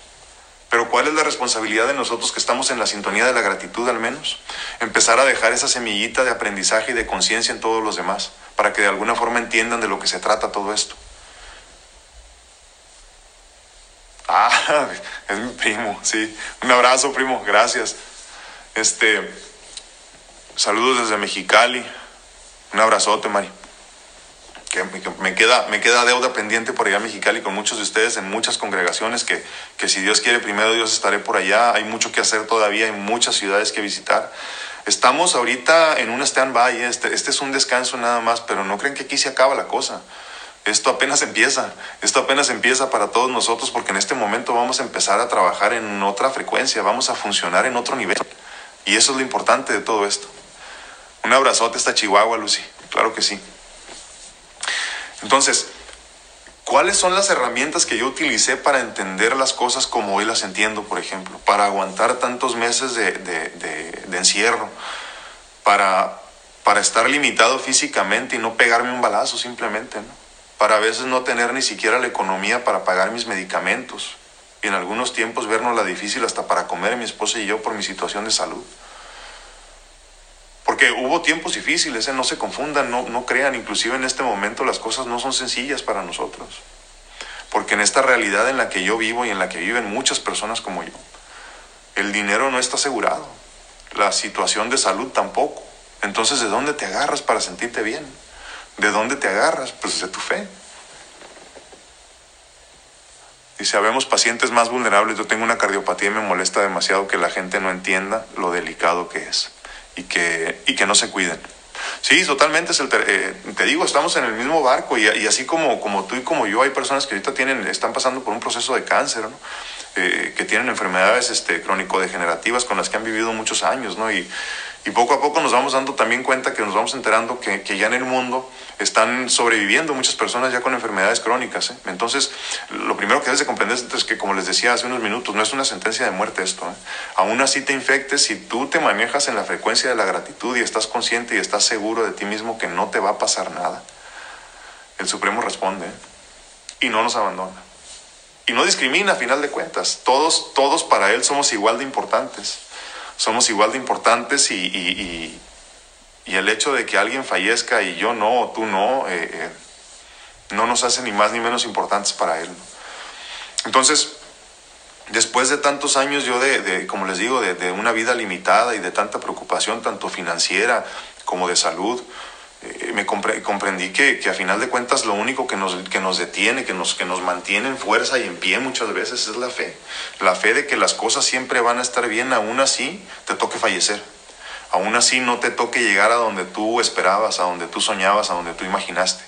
Speaker 1: Pero ¿cuál es la responsabilidad de nosotros que estamos en la sintonía de la gratitud al menos? Empezar a dejar esa semillita de aprendizaje y de conciencia en todos los demás, para que de alguna forma entiendan de lo que se trata todo esto. Ah, es mi primo, sí. Un abrazo, primo, gracias. Este, saludos desde Mexicali. Un abrazote, Mari que me queda, me queda deuda pendiente por allá en Mexicali con muchos de ustedes en muchas congregaciones que, que si Dios quiere, primero Dios estaré por allá. Hay mucho que hacer todavía, hay muchas ciudades que visitar. Estamos ahorita en un stand-by, este, este es un descanso nada más, pero no creen que aquí se acaba la cosa. Esto apenas empieza, esto apenas empieza para todos nosotros porque en este momento vamos a empezar a trabajar en otra frecuencia, vamos a funcionar en otro nivel. Y eso es lo importante de todo esto. Un abrazote hasta Chihuahua, Lucy. Claro que sí. Entonces, ¿cuáles son las herramientas que yo utilicé para entender las cosas como hoy las entiendo, por ejemplo? Para aguantar tantos meses de, encierro, para, para estar limitado físicamente y no pegarme un balazo simplemente, ¿no? Para a veces no tener ni siquiera la economía para pagar mis medicamentos y en algunos tiempos vernos la difícil hasta para comer mi esposa y yo por mi situación de salud. Porque hubo tiempos difíciles, ¿eh? no se confundan, no, no crean, inclusive en este momento las cosas no son sencillas para nosotros. Porque en esta realidad en la que yo vivo y en la que viven muchas personas como yo, el dinero no está asegurado, la situación de salud tampoco. Entonces, ¿de dónde te agarras para sentirte bien? ¿De dónde te agarras? Pues de tu fe. Si habemos pacientes más vulnerables, yo tengo una cardiopatía y me molesta demasiado que la gente no entienda lo delicado que es y que, y que no se cuiden. Sí, totalmente. Es el eh, te digo, estamos en el mismo barco y, y, así como, como tú y como yo, hay personas que ahorita tienen, están pasando por un proceso de cáncer, ¿no? eh, que tienen enfermedades este, crónico-degenerativas con las que han vivido muchos años, ¿no? Y, y poco a poco nos vamos dando también cuenta que nos vamos enterando que, que, ya en el mundo están sobreviviendo muchas personas ya con enfermedades crónicas. ¿eh? Entonces, lo primero que debes de comprender es que, como les decía hace unos minutos, no es una sentencia de muerte esto. ¿eh? Aún así te infectes, si tú te manejas en la frecuencia de la gratitud y estás consciente y estás seguro de ti mismo que no te va a pasar nada, el Supremo responde ¿eh? y no nos abandona. Y no discrimina a final de cuentas. Todos, todos para Él somos igual de importantes somos igual de importantes y, el hecho de que alguien fallezca y yo no, o tú no, eh, eh, no nos hace ni más ni menos importantes para Él. Entonces, después de tantos años yo de, como les digo, de, una vida limitada y de tanta preocupación, tanto financiera como de salud, me comprendí que, a final de cuentas lo único que nos, que nos detiene, que nos, que nos mantiene en fuerza y en pie muchas veces es la fe. La fe de que las cosas siempre van a estar bien, aún así te toque fallecer. Aún así no te toque llegar a donde tú esperabas, a donde tú soñabas, a donde tú imaginaste.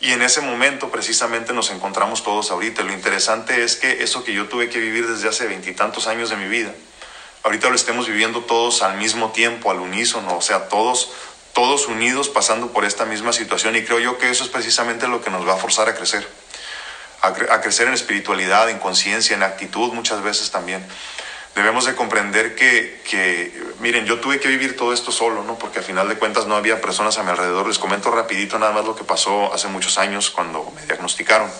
Speaker 1: Y en ese momento precisamente nos encontramos todos ahorita. Lo interesante es que eso que yo tuve que vivir desde hace veintitantos años de mi vida, ahorita lo estemos viviendo todos al mismo tiempo, al unísono, o sea, todos todos unidos pasando por esta misma situación y creo yo que eso es precisamente lo que nos va a forzar a crecer, a, crecer en espiritualidad, en conciencia, en actitud muchas veces también. Debemos de comprender que, miren, yo tuve que vivir todo esto solo, ¿no? Porque al final de cuentas no había personas a mi alrededor. Les comento rapidito nada más lo que pasó hace muchos años cuando me diagnosticaron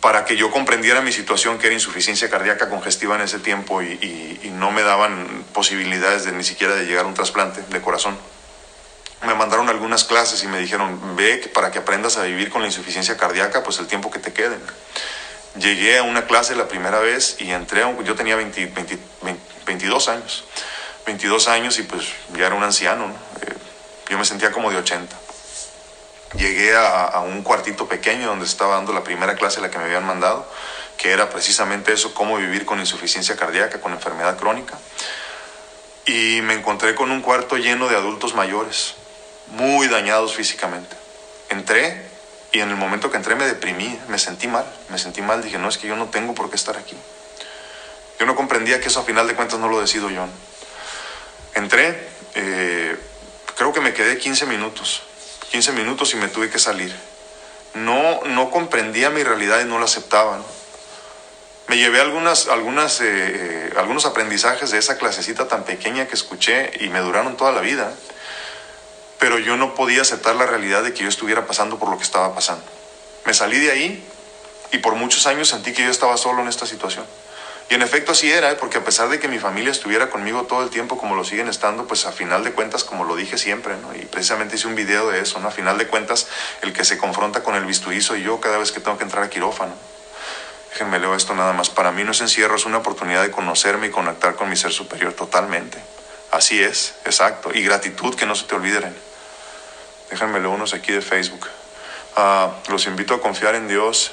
Speaker 1: para que yo comprendiera mi situación, que era insuficiencia cardíaca congestiva en ese tiempo y, no me daban posibilidades de ni siquiera de llegar a un trasplante de corazón. Me mandaron algunas clases y me dijeron, ve para que aprendas a vivir con la insuficiencia cardíaca, pues el tiempo que te quede. Llegué a una clase la primera vez y entré, a un- yo tenía 20 20 22 años, 22 años y pues ya era un anciano, ¿no? Eh, yo me sentía como de 80. Llegué a, a un cuartito pequeño donde estaba dando la primera clase, la que me habían mandado, que era precisamente eso, cómo vivir con insuficiencia cardíaca, con enfermedad crónica. Y me encontré con un cuarto lleno de adultos mayores, muy dañados físicamente. Entré y en el momento que entré me deprimí, me sentí mal, me sentí mal, dije, no, es que yo no tengo por qué estar aquí. Yo no comprendía que eso a final de cuentas no lo decido yo. Entré, eh, creo que me quedé 15 minutos, 15 minutos y me tuve que salir. No, no comprendía mi realidad y no la aceptaba. ¿no? Me llevé algunas, algunas, eh, eh, algunos aprendizajes de esa clasecita tan pequeña que escuché y me duraron toda la vida, pero yo no podía aceptar la realidad de que yo estuviera pasando por lo que estaba pasando. Me salí de ahí y por muchos años sentí que yo estaba solo en esta situación. Y en efecto así era, ¿eh? porque a pesar de que mi familia estuviera conmigo todo el tiempo como lo siguen estando, pues a final de cuentas, como lo dije siempre, ¿no? y precisamente hice un video de eso, ¿no? a final de cuentas, el que se confronta con el bisturí soy yo cada vez que tengo que entrar a quirófano. Déjenme leo esto nada más. Para mí no es encierro, es una oportunidad de conocerme y conectar con mi ser superior totalmente. Así es, exacto. Y gratitud, que no se te olviden. Déjenme leo unos aquí de Facebook. Ah, los invito a confiar en Dios.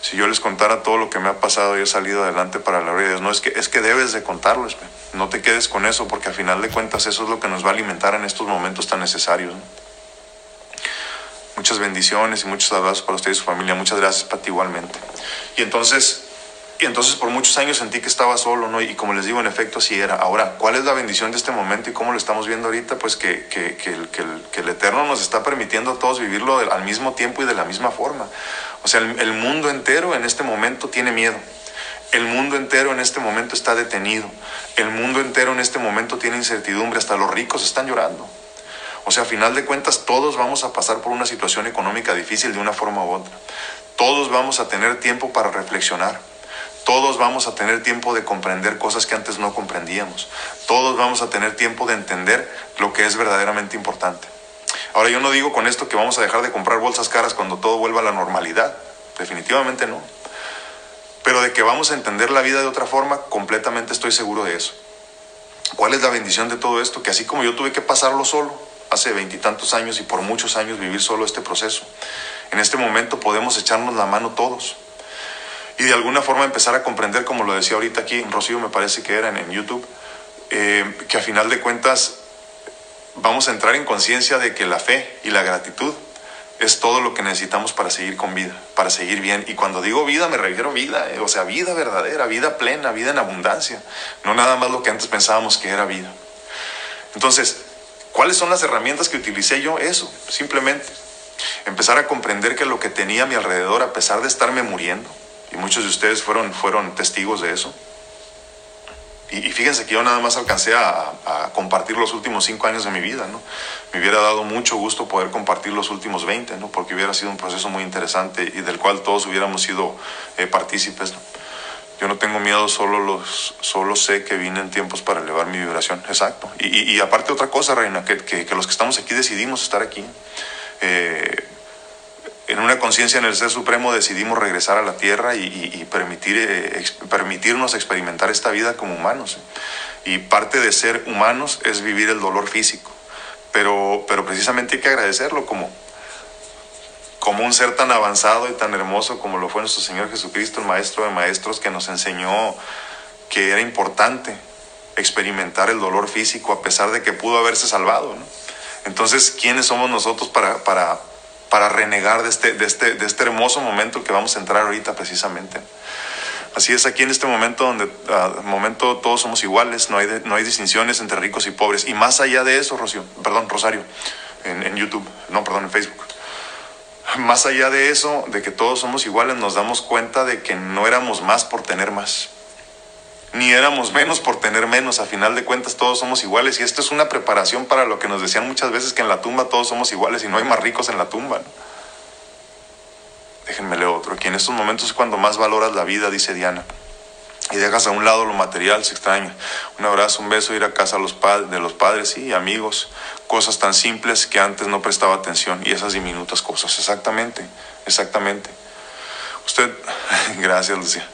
Speaker 1: Si yo les contara todo lo que me ha pasado y he salido adelante para la Dios, no es que, es que debes de contarlo, no te quedes con eso, porque al final de cuentas eso es lo que nos va a alimentar en estos momentos tan necesarios. ¿no? Muchas bendiciones y muchos abrazos para usted y su familia. Muchas gracias para ti igualmente. Y entonces, y entonces por muchos años sentí que estaba solo, ¿no? Y como les digo, en efecto así era. Ahora, ¿cuál es la bendición de este momento y cómo lo estamos viendo ahorita? Pues que, que, que, el, que, el, el Eterno nos está permitiendo a todos vivirlo al mismo tiempo y de la misma forma. O sea, el, mundo entero en este momento tiene miedo. El mundo entero en este momento está detenido. El mundo entero en este momento tiene incertidumbre. Hasta los ricos están llorando. O sea, a final de cuentas, todos vamos a pasar por una situación económica difícil de una forma u otra. Todos vamos a tener tiempo para reflexionar. Todos vamos a tener tiempo de comprender cosas que antes no comprendíamos. Todos vamos a tener tiempo de entender lo que es verdaderamente importante. Ahora, yo no digo con esto que vamos a dejar de comprar bolsas caras cuando todo vuelva a la normalidad. Definitivamente no. Pero de que vamos a entender la vida de otra forma, completamente estoy seguro de eso. ¿Cuál es la bendición de todo esto? Que así como yo tuve que pasarlo solo, hace veintitantos años y por muchos años vivir solo este proceso. En este momento podemos echarnos la mano todos y de alguna forma empezar a comprender, como lo decía ahorita aquí, Rocío me parece que era en, en YouTube, eh, que a final de cuentas vamos a entrar en conciencia de que la fe y la gratitud es todo lo que necesitamos para seguir con vida, para seguir bien. Y cuando digo vida me refiero a vida, eh, o sea, vida verdadera, vida plena, vida en abundancia, no nada más lo que antes pensábamos que era vida. Entonces, ¿Cuáles son las herramientas que utilicé yo? Eso, simplemente. Empezar a comprender que lo que tenía a mi alrededor, a pesar de estarme muriendo, y muchos de ustedes fueron, fueron testigos de eso, y, y fíjense que yo nada más alcancé a, a, compartir los últimos cinco años de mi vida, ¿no? Me hubiera dado mucho gusto poder compartir los últimos 20, ¿no? Porque hubiera sido un proceso muy interesante y del cual todos hubiéramos sido eh, partícipes, ¿no? Yo no tengo miedo, solo, los, solo sé que vine en tiempos para elevar mi vibración. Exacto. Y, y, y aparte otra cosa, Reina, que, que, que, los que estamos aquí decidimos estar aquí. Eh, en una conciencia en el Ser Supremo decidimos regresar a la Tierra y, permitir, eh, permitirnos experimentar esta vida como humanos. Y parte de ser humanos es vivir el dolor físico. Pero, pero precisamente hay que agradecerlo como, como un ser tan avanzado y tan hermoso como lo fue nuestro Señor Jesucristo, el Maestro de Maestros, que nos enseñó que era importante experimentar el dolor físico a pesar de que pudo haberse salvado. Entonces, ¿quiénes somos nosotros para, para renegar de este, de, este, de este hermoso momento que vamos a entrar ahorita precisamente? Así es, aquí en este momento donde uh, momento todos somos iguales, no hay, de, no hay distinciones entre ricos y pobres. Y más allá de eso, Rocío, perdón, Rosario, en, en YouTube, no, perdón, en Facebook más allá de eso, de que todos somos iguales, nos damos cuenta de que no éramos más por tener más, ni éramos menos por tener menos. A final de cuentas, todos somos iguales. Y esto es una preparación para lo que nos decían muchas veces, que en la tumba todos somos iguales y no hay más ricos en la tumba. Déjenme leer otro. Aquí en estos momentos es cuando más valoras la vida, dice Diana. Y dejas a un lado lo material, se extraña. Un abrazo, un beso, ir a casa los de los padres y amigos. Cosas tan simples que antes no prestaba atención. Y esas diminutas cosas. Exactamente, exactamente. Usted, gracias Lucía.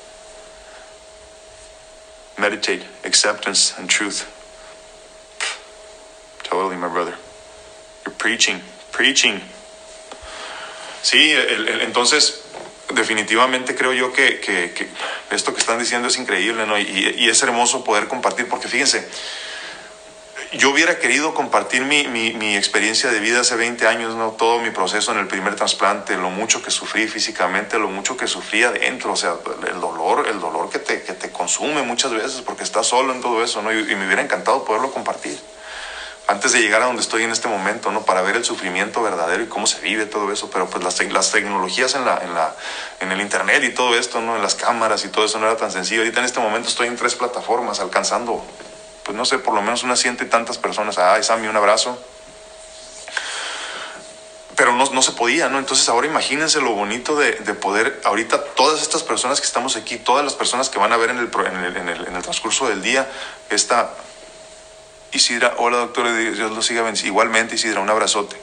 Speaker 1: Meditate, acceptance and truth. Totally, my brother. You're preaching, preaching. Sí, entonces definitivamente creo yo que, esto que están diciendo es increíble, ¿no? Y, y, es hermoso poder compartir, porque fíjense, yo hubiera querido compartir mi, mi, experiencia de vida hace 20 años, ¿no? todo mi proceso en el primer trasplante, lo mucho que sufrí físicamente, lo mucho que sufrí adentro, o sea, el dolor, el dolor que te, que te consume muchas veces porque estás solo en todo eso, ¿no? y, me hubiera encantado poderlo compartir antes de llegar a donde estoy en este momento, ¿no? Para ver el sufrimiento verdadero y cómo se vive todo eso, pero pues las, las tecnologías en, la, en, la, en el internet y todo esto, ¿no? En las cámaras y todo eso no era tan sencillo. Ahorita en este momento estoy en tres plataformas alcanzando pues no sé, por lo menos unas ciento y tantas personas. Ay, Sammy, un abrazo. Pero no, no, se podía, ¿no? Entonces ahora imagínense lo bonito de, de, poder, ahorita todas estas personas que estamos aquí, todas las personas que van a ver en el, en el, en el, transcurso del día, esta Isidra, hola doctor, Dios lo siga igualmente Isidra, un abrazote.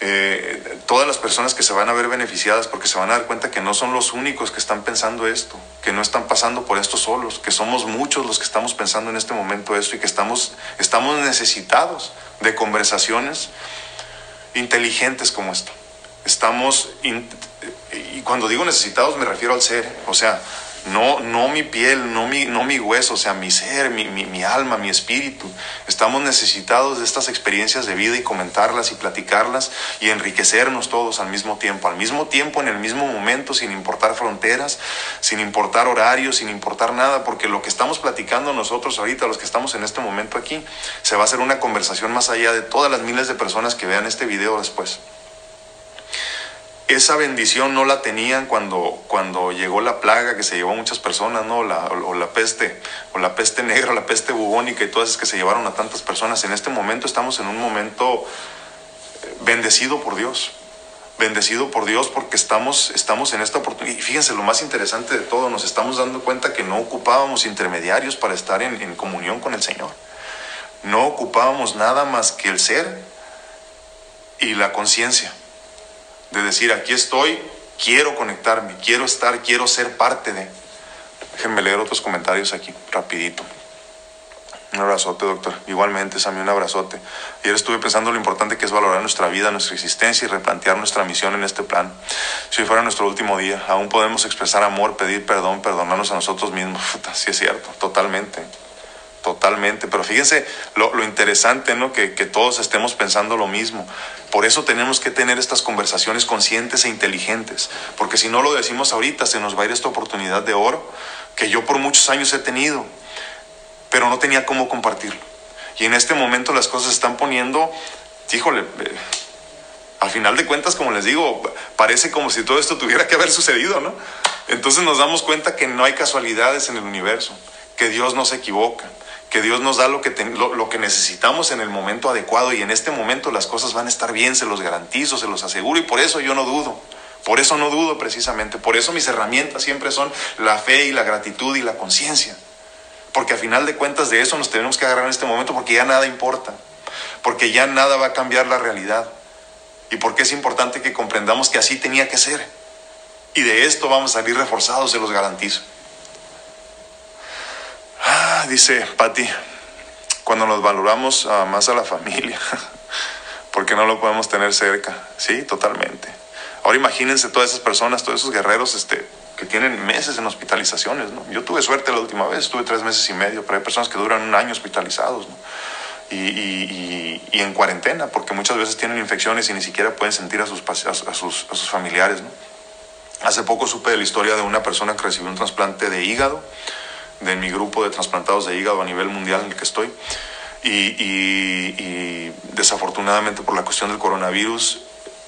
Speaker 1: Eh, todas las personas que se van a ver beneficiadas porque se van a dar cuenta que no son los únicos que están pensando esto, que no están pasando por esto solos, que somos muchos los que estamos pensando en este momento esto y que estamos, estamos necesitados de conversaciones inteligentes como esta. Estamos, y cuando digo necesitados me refiero al ser, o sea, no, no mi piel, no mi, no mi hueso, o sea, mi ser, mi, mi, alma, mi espíritu. Estamos necesitados de estas experiencias de vida y comentarlas y platicarlas y enriquecernos todos al mismo tiempo, al mismo tiempo, en el mismo momento, sin importar fronteras, sin importar horarios, sin importar nada, porque lo que estamos platicando nosotros ahorita, los que estamos en este momento aquí, se va a hacer una conversación más allá de todas las miles de personas que vean este video después esa bendición no la tenían cuando, cuando llegó la plaga que se llevó a muchas personas, ¿no? La, o, la peste, o la peste negra, la peste bubónica y todas esas que se llevaron a tantas personas. En este momento estamos en un momento eh, bendecido por Dios. Bendecido por Dios porque estamos, estamos en esta oportunidad. Y fíjense, lo más interesante de todo, nos estamos dando cuenta que no ocupábamos intermediarios para estar en comunión con el Señor. No ocupábamos nada más que el ser y la conciencia de decir, aquí estoy, quiero conectarme, quiero estar, quiero ser parte de. Déjenme leer otros comentarios aquí, rapidito. Un abrazote, doctor. Igualmente, Sammy, un abrazote. Ayer estuve pensando lo importante que es valorar nuestra vida, nuestra existencia y replantear nuestra misión en este plan. Si fuera nuestro último día, aún podemos expresar amor, pedir perdón, perdonarnos a nosotros mismos. sí es cierto, totalmente totalmente. Pero fíjense lo, interesante, ¿no? Que, que, todos estemos pensando lo mismo. Por eso tenemos que tener estas conversaciones conscientes e inteligentes. Porque si no lo decimos ahorita, se nos va a ir esta oportunidad de oro que yo por muchos años he tenido, pero no tenía cómo compartirlo. Y en este momento las cosas se están poniendo, híjole, eh, al final de cuentas, como les digo, parece como si todo esto tuviera que haber sucedido, ¿no? Entonces nos damos cuenta que no hay casualidades en el universo, que Dios no se equivoca que Dios nos da lo que, lo, que necesitamos en el momento adecuado y en este momento las cosas van a estar bien, se los garantizo, se los aseguro y por eso yo no dudo. Por eso no dudo precisamente, por eso mis herramientas siempre son la fe y la gratitud y la conciencia. Porque a final de cuentas de eso nos tenemos que agarrar en este momento porque ya nada importa, porque ya nada va a cambiar la realidad y porque es importante que comprendamos que así tenía que ser. Y de esto vamos a salir reforzados, se los garantizo. Ah, dice Patti, cuando nos valoramos más a la familia, porque no lo podemos tener cerca. Sí, totalmente. Ahora imagínense todas esas personas, todos esos guerreros este, que tienen meses en hospitalizaciones. Yo tuve suerte la última vez, tuve tres meses y medio, pero hay personas que duran un año hospitalizados. Y, en cuarentena, porque muchas veces tienen infecciones y ni siquiera pueden sentir a sus, familiares. Hace poco supe de la historia de una persona que recibió un trasplante de hígado de mi grupo de trasplantados de hígado a nivel mundial en el que estoy. Y, desafortunadamente por la cuestión del coronavirus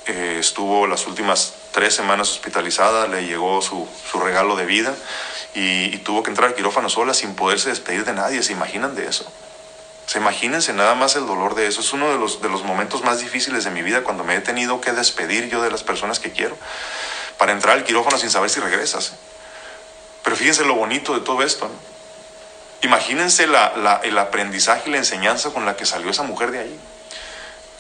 Speaker 1: eh, estuvo las últimas tres semanas hospitalizada, le llegó su, su regalo de vida y, tuvo que entrar al quirófano sola sin poderse despedir de nadie. ¿Se imaginan de eso? Se imagínense nada más el dolor de eso. Es uno de los, de los momentos más difíciles de mi vida cuando me he tenido que despedir yo de las personas que quiero para entrar al quirófano sin saber si regresas. Pero fíjense lo bonito de todo esto. Imagínense el aprendizaje y la enseñanza con la que salió esa mujer de ahí.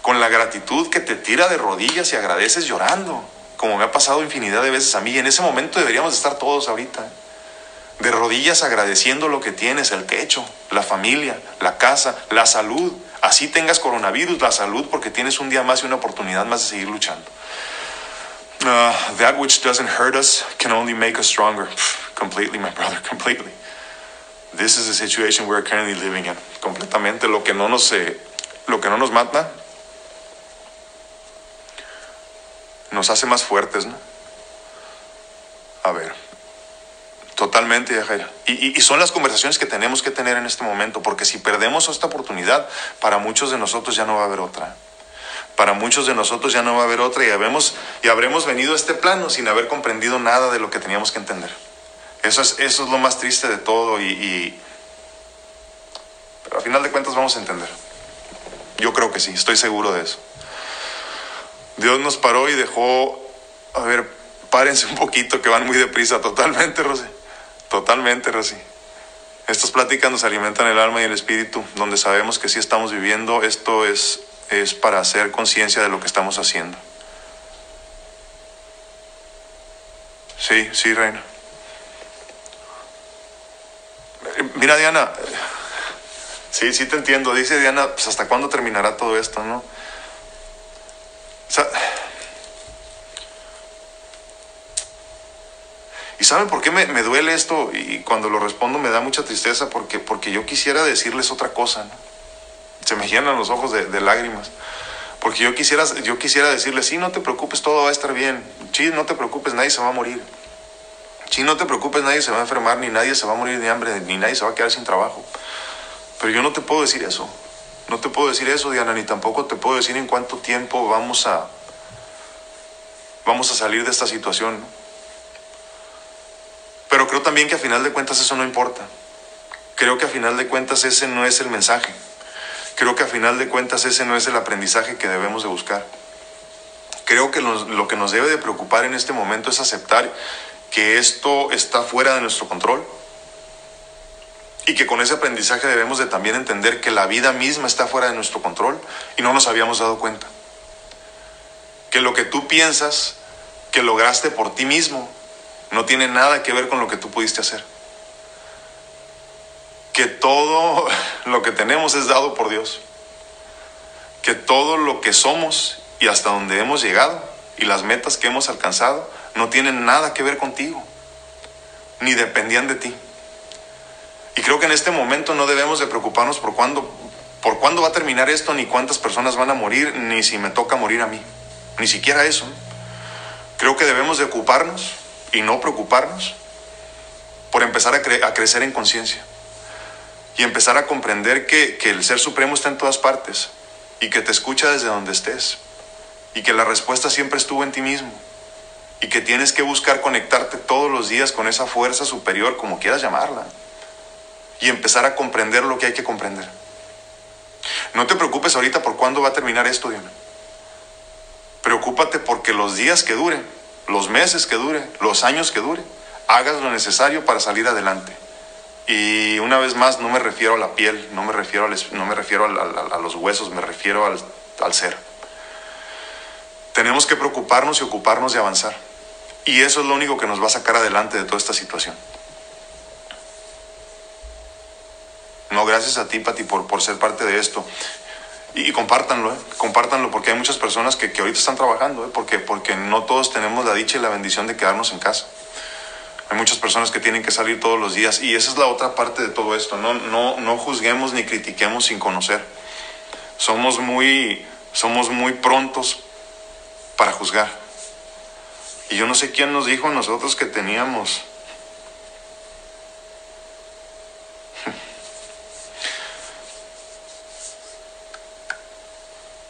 Speaker 1: Con la gratitud que te tira de rodillas y agradeces llorando. como me ha pasado infinidad de veces a mí. En ese momento deberíamos estar todos ahorita, de rodillas agradeciendo lo que tienes, el techo, la familia, la casa, la salud. Así tengas coronavirus, la salud, porque tienes un día más y una oportunidad más de seguir luchando. Uh, that which doesn't hurt us can only make us stronger. completely, my brother, completely. This is the situation we're currently living in. Completamente lo que no nos, eh, lo que no nos mata nos hace más fuertes, ¿no? A ver, totalmente, y, y, son las conversaciones que tenemos que tener en este momento, porque si perdemos esta oportunidad, para muchos de nosotros ya no va a haber otra. Para muchos de nosotros ya no va a haber otra y, habemos, y habremos venido a este plano sin haber comprendido nada de lo que teníamos que entender. Eso es, eso es lo más triste de todo y, pero a final de cuentas vamos a entender. Yo creo que sí, estoy seguro de eso. Dios nos paró y dejó, a ver, párense un poquito que van muy deprisa, totalmente, Rosy, totalmente, Rosy. Estas pláticas nos alimentan el alma y el espíritu, donde sabemos que si estamos viviendo, esto es, es para hacer conciencia de lo que estamos haciendo. Sí, sí, Reina. Mira, Diana, sí, sí te entiendo. Dice Diana, pues hasta cuándo terminará todo esto, ¿no? ¿Y saben por qué me, duele esto? Y cuando lo respondo me da mucha tristeza porque, porque yo quisiera decirles otra cosa, ¿no? Se me llenan los ojos de, lágrimas. Porque yo quisiera, yo quisiera decirles, sí, no te preocupes, todo va a estar bien. Sí, no te preocupes, nadie se va a morir. Sí, no te preocupes, nadie se va a enfermar, ni nadie se va a morir de hambre, ni nadie se va a quedar sin trabajo. Pero yo no te puedo decir eso. No te puedo decir eso, Diana, ni tampoco te puedo decir en cuánto tiempo vamos a, vamos a salir de esta situación. Pero creo también que a final de cuentas eso no importa. Creo que a final de cuentas ese no es el mensaje. Creo que a final de cuentas ese no es el aprendizaje que debemos de buscar. Creo que lo que nos debe de preocupar en este momento es aceptar que esto está fuera de nuestro control y que con ese aprendizaje debemos de también entender que la vida misma está fuera de nuestro control y no nos habíamos dado cuenta. Que lo que tú piensas que lograste por ti mismo no tiene nada que ver con lo que tú pudiste hacer. Que todo lo que tenemos es dado por Dios. Que todo lo que somos y hasta donde hemos llegado y las metas que hemos alcanzado no tienen nada que ver contigo, ni dependían de ti. Y creo que en este momento no debemos de preocuparnos por cuándo, por cuándo va a terminar esto, ni cuántas personas van a morir, ni si me toca morir a mí. Ni siquiera eso. Creo que debemos de ocuparnos y no preocuparnos por empezar a, a crecer en conciencia y empezar a comprender que, que el Ser Supremo está en todas partes y que te escucha desde donde estés y que la respuesta siempre estuvo en ti mismo y que tienes que buscar conectarte todos los días con esa fuerza superior, como quieras llamarla y empezar a comprender lo que hay que comprender. No te preocupes ahorita por cuándo va a terminar esto, Diana. Preocúpate porque los días que duren, los meses que dure, los años que dure, hagas lo necesario para salir adelante. Y una vez más, no me refiero a la piel, no me refiero, no me refiero a, los huesos, me refiero al, al ser. Tenemos que preocuparnos y ocuparnos de avanzar. Y eso es lo único que nos va a sacar adelante de toda esta situación. No, gracias a ti, Pati, por, por ser parte de esto. Y, compártanlo, ¿eh? compártanlo, porque hay muchas personas que, ahorita están trabajando, ¿eh? porque, porque no todos tenemos la dicha y la bendición de quedarnos en casa. Hay muchas personas que tienen que salir todos los días y esa es la otra parte de todo esto. No, no, no juzguemos ni critiquemos sin conocer. Somos muy, somos muy prontos para juzgar. Y yo no sé quién nos dijo nosotros que teníamos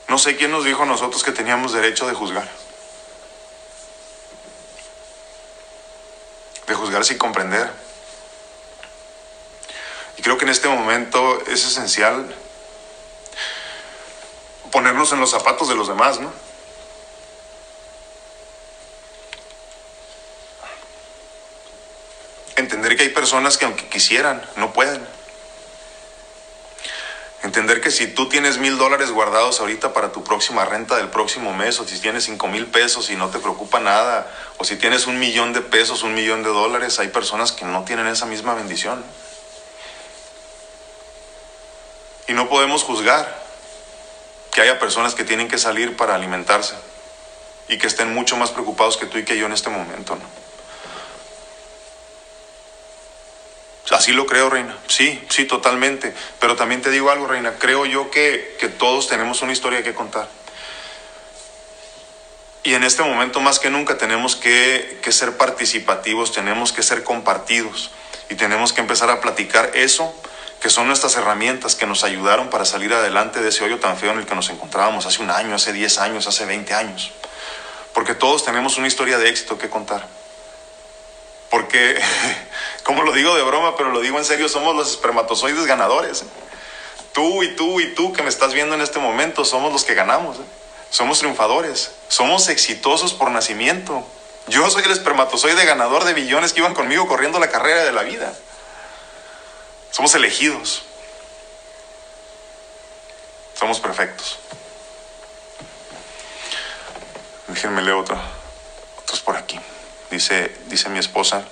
Speaker 1: No sé quién nos dijo nosotros que teníamos derecho de juzgar. De juzgar sin comprender. Y creo que en este momento es esencial ponernos en los zapatos de los demás, ¿no? Entender que hay personas que aunque quisieran, no pueden. Entender que si tú tienes mil dólares guardados ahorita para tu próxima renta del próximo mes, o si tienes cinco mil pesos y no te preocupa nada, o si tienes un millón de pesos, un millón de dólares, hay personas que no tienen esa misma bendición. Y no podemos juzgar que haya personas que tienen que salir para alimentarse y que estén mucho más preocupados que tú y que yo en este momento. Así lo creo, Reina. Sí, sí, totalmente. Pero también te digo algo, Reina. Creo yo que, que todos tenemos una historia que contar. Y en este momento más que nunca tenemos que, que, ser participativos, tenemos que ser compartidos y tenemos que empezar a platicar eso, que son nuestras herramientas que nos ayudaron para salir adelante de ese hoyo tan feo en el que nos encontrábamos hace un año, hace 10 años, hace 20 años. Porque todos tenemos una historia de éxito que contar. Porque como lo digo de broma, pero lo digo en serio, somos los espermatozoides ganadores. Tú y tú y tú que me estás viendo en este momento somos los que ganamos. ¿eh? Somos triunfadores, somos exitosos por nacimiento. Yo soy el espermatozoide ganador de billones que iban conmigo corriendo la carrera de la vida. Somos elegidos. Somos perfectos. Déjenme leer otro. Otros por aquí. Dice, dice mi esposa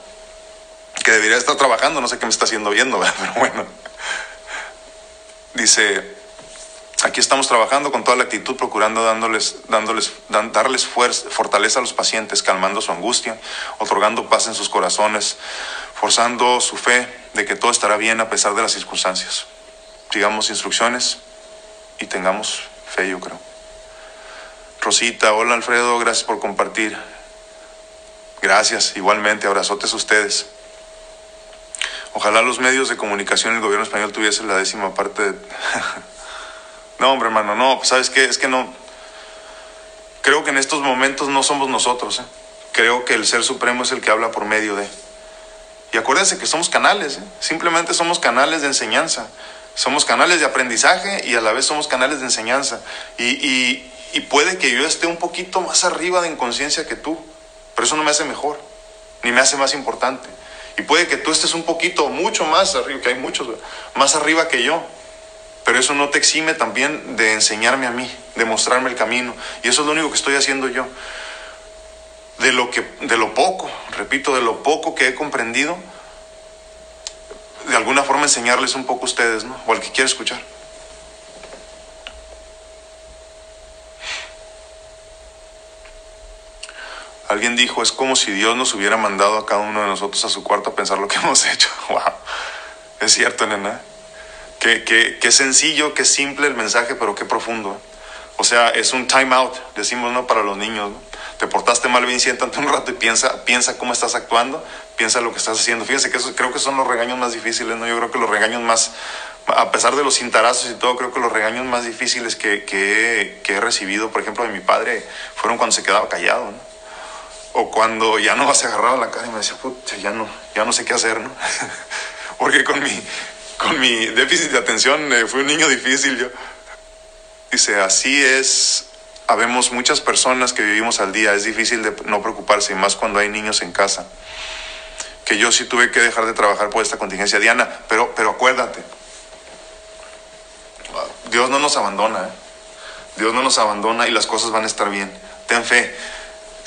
Speaker 1: que debería estar trabajando, no sé qué me está haciendo viendo, pero bueno. Dice, aquí estamos trabajando con toda la actitud, procurando dándoles, dándoles, darles fuerza, fortaleza a los pacientes, calmando su angustia, otorgando paz en sus corazones, forzando su fe de que todo estará bien a pesar de las circunstancias. Sigamos instrucciones y tengamos fe, yo creo. Rosita, hola Alfredo, gracias por compartir. Gracias, igualmente, abrazotes a ustedes. Ojalá los medios de comunicación y el gobierno español tuviesen la décima parte de... no, hombre, hermano, no, pues sabes qué, es que no... Creo que en estos momentos no somos nosotros, ¿eh? creo que el Ser Supremo es el que habla por medio de... Y acuérdense que somos canales, ¿eh? simplemente somos canales de enseñanza, somos canales de aprendizaje y a la vez somos canales de enseñanza. Y, y, y puede que yo esté un poquito más arriba de inconsciencia que tú, pero eso no me hace mejor, ni me hace más importante. Y puede que tú estés un poquito, mucho más arriba, que hay muchos, más arriba que yo. Pero eso no te exime también de enseñarme a mí, de mostrarme el camino. Y eso es lo único que estoy haciendo yo. De lo, que, de lo poco, repito, de lo poco que he comprendido, de alguna forma enseñarles un poco a ustedes, ¿no? O al que quiera escuchar. Alguien dijo, es como si Dios nos hubiera mandado a cada uno de nosotros a su cuarto a pensar lo que hemos hecho. ¡Wow! Es cierto, nena. Qué, qué, qué sencillo, qué simple el mensaje, pero qué profundo. O sea, es un time out, decimos, ¿no? Para los niños, ¿no? Te portaste mal, bien, siéntate un rato y piensa, piensa cómo estás actuando, piensa lo que estás haciendo. Fíjense que eso, creo que son los regaños más difíciles, ¿no? Yo creo que los regaños más, a pesar de los cintarazos y todo, creo que los regaños más difíciles que, que, que he recibido, por ejemplo, de mi padre, fueron cuando se quedaba callado, ¿no? O cuando ya no se agarraba la cara y me decía, pucha, ya no, ya no sé qué hacer, ¿no? Porque con mi, con mi déficit de atención eh, fui un niño difícil yo. Dice, así es, habemos muchas personas que vivimos al día, es difícil de no preocuparse, y más cuando hay niños en casa. Que yo sí tuve que dejar de trabajar por esta contingencia. Diana, pero, pero acuérdate, Dios no nos abandona, ¿eh? Dios no nos abandona y las cosas van a estar bien. Ten fe.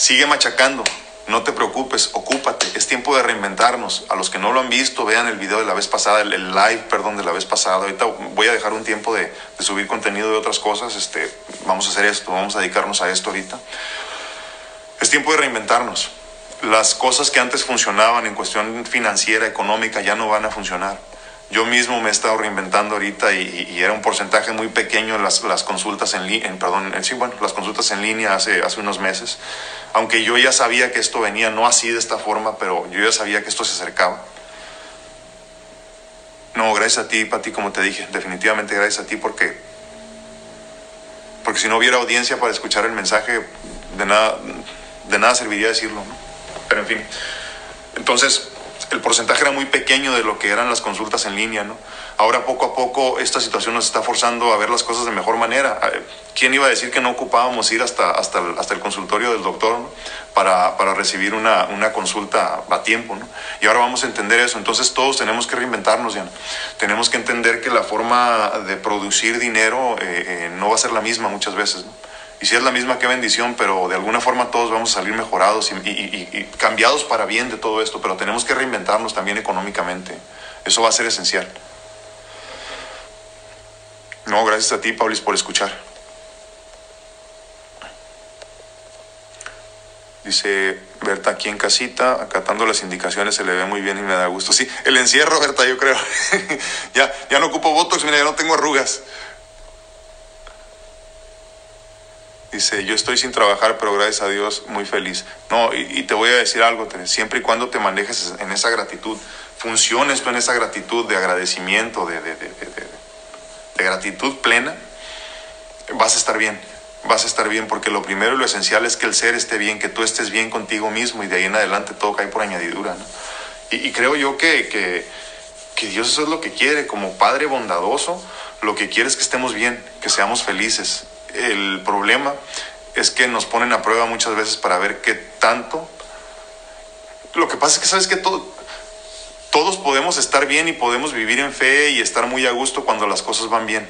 Speaker 1: Sigue machacando, no te preocupes, ocúpate, es tiempo de reinventarnos. A los que no lo han visto, vean el video de la vez pasada, el, live, perdón, de la vez pasada. Ahorita voy a dejar un tiempo de, de, subir contenido de otras cosas. Este, vamos a hacer esto, vamos a dedicarnos a esto ahorita. Es tiempo de reinventarnos. Las cosas que antes funcionaban en cuestión financiera, económica, ya no van a funcionar. Yo mismo me he estado reinventando ahorita y, y era un porcentaje muy pequeño las, las consultas en, en perdón, en, sí, bueno, las consultas en línea hace, hace unos meses. Aunque yo ya sabía que esto venía, no así de esta forma, pero yo ya sabía que esto se acercaba. No, gracias a ti, Pati, como te dije, definitivamente gracias a ti porque, porque si no hubiera audiencia para escuchar el mensaje, de nada, de nada serviría decirlo. ¿no? Pero en fin, entonces el porcentaje era muy pequeño de lo que eran las consultas en línea, ¿no? Ahora poco a poco esta situación nos está forzando a ver las cosas de mejor manera. Eh, ¿Quién iba a decir que no ocupábamos ir hasta, hasta, el, hasta el consultorio del doctor para, para, recibir una, una, consulta a tiempo? ¿no? Y ahora vamos a entender eso. Entonces todos tenemos que reinventarnos ya. Tenemos que entender que la forma de producir dinero eh, eh, no va a ser la misma muchas veces. ¿no? Y si es la misma, qué bendición, pero de alguna forma todos vamos a salir mejorados y, cambiados para bien de todo esto, pero tenemos que reinventarnos también económicamente. Eso va a ser esencial. No, gracias a ti, Paulis, por escuchar. Dice Berta aquí en casita, acatando las indicaciones, se le ve muy bien y me da gusto. Sí, el encierro, Berta, yo creo. ya, ya no ocupo Botox, mira, ya no tengo arrugas. Dice, yo estoy sin trabajar, pero gracias a Dios muy feliz. No, y, te voy a decir algo, siempre y cuando te manejes en esa gratitud, funciones tú en esa gratitud de agradecimiento, de, de, de, de, gratitud plena, vas a estar bien, vas a estar bien, porque lo primero y lo esencial es que el ser esté bien, que tú estés bien contigo mismo y de ahí en adelante todo cae por añadidura. ¿no? Y, y, creo yo que, que, que Dios eso es lo que quiere, como Padre bondadoso, lo que quiere es que estemos bien, que seamos felices, el problema es que nos ponen a prueba muchas veces para ver qué tanto. Lo que pasa es que sabes que todo, todos podemos estar bien y podemos vivir en fe y estar muy a gusto cuando las cosas van bien.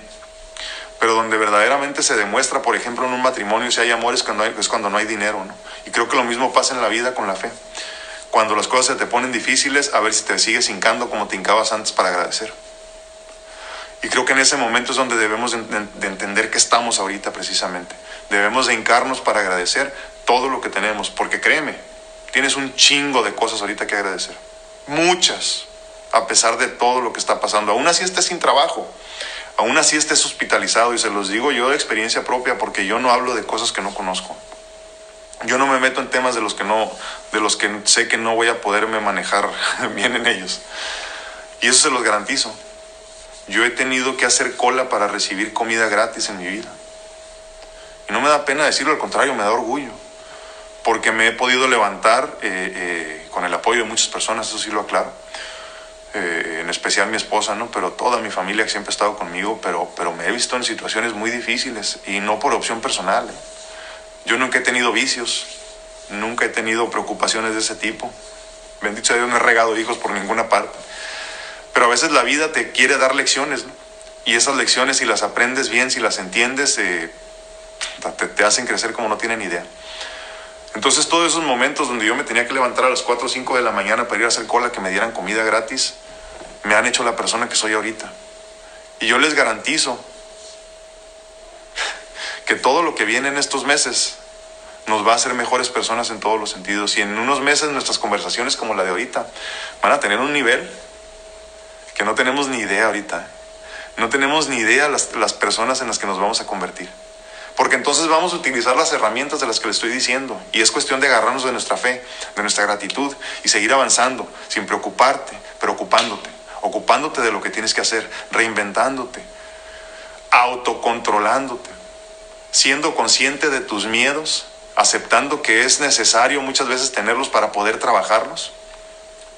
Speaker 1: Pero donde verdaderamente se demuestra, por ejemplo, en un matrimonio si hay amor es cuando, hay, es cuando no hay dinero. ¿no? Y creo que lo mismo pasa en la vida con la fe. Cuando las cosas se te ponen difíciles, a ver si te sigues hincando como te hincabas antes para agradecer. Y creo que en ese momento es donde debemos de, entender que estamos ahorita precisamente. Debemos de hincarnos para agradecer todo lo que tenemos, porque créeme, tienes un chingo de cosas ahorita que agradecer. Muchas, a pesar de todo lo que está pasando. Aún así estés sin trabajo, aún así estés hospitalizado, y se los digo yo de experiencia propia, porque yo no hablo de cosas que no conozco. Yo no me meto en temas de los que no, de los que sé que no voy a poderme manejar bien en ellos. Y eso se los garantizo. Yo he tenido que hacer cola para recibir comida gratis en mi vida. Y no me da pena decirlo, al contrario, me da orgullo. Porque me he podido levantar eh, eh, con el apoyo de muchas personas, eso sí lo aclaro. Eh, en especial mi esposa, ¿no? Pero toda mi familia que siempre ha estado conmigo, pero, pero me he visto en situaciones muy difíciles y no por opción personal. Yo nunca he tenido vicios, nunca he tenido preocupaciones de ese tipo. Bendito sea Dios, no he regado hijos por ninguna parte. Pero a veces la vida te quiere dar lecciones, ¿no? Y esas lecciones, si las aprendes bien, si las entiendes, eh, te, te, hacen crecer como no tienen idea. Entonces, todos esos momentos donde yo me tenía que levantar a las 4 o 5 de la mañana para ir a hacer cola, que me dieran comida gratis, me han hecho la persona que soy ahorita. Y yo les garantizo que todo lo que viene en estos meses nos va a hacer mejores personas en todos los sentidos. Y en unos meses nuestras conversaciones como la de ahorita van a tener un nivel que no tenemos ni idea ahorita. No tenemos ni idea las, las personas en las que nos vamos a convertir. Porque entonces vamos a utilizar las herramientas de las que le estoy diciendo. Y es cuestión de agarrarnos de nuestra fe, de nuestra gratitud y seguir avanzando sin preocuparte, preocupándote, ocupándote de lo que tienes que hacer, reinventándote, autocontrolándote, siendo consciente de tus miedos, aceptando que es necesario muchas veces tenerlos para poder trabajarlos,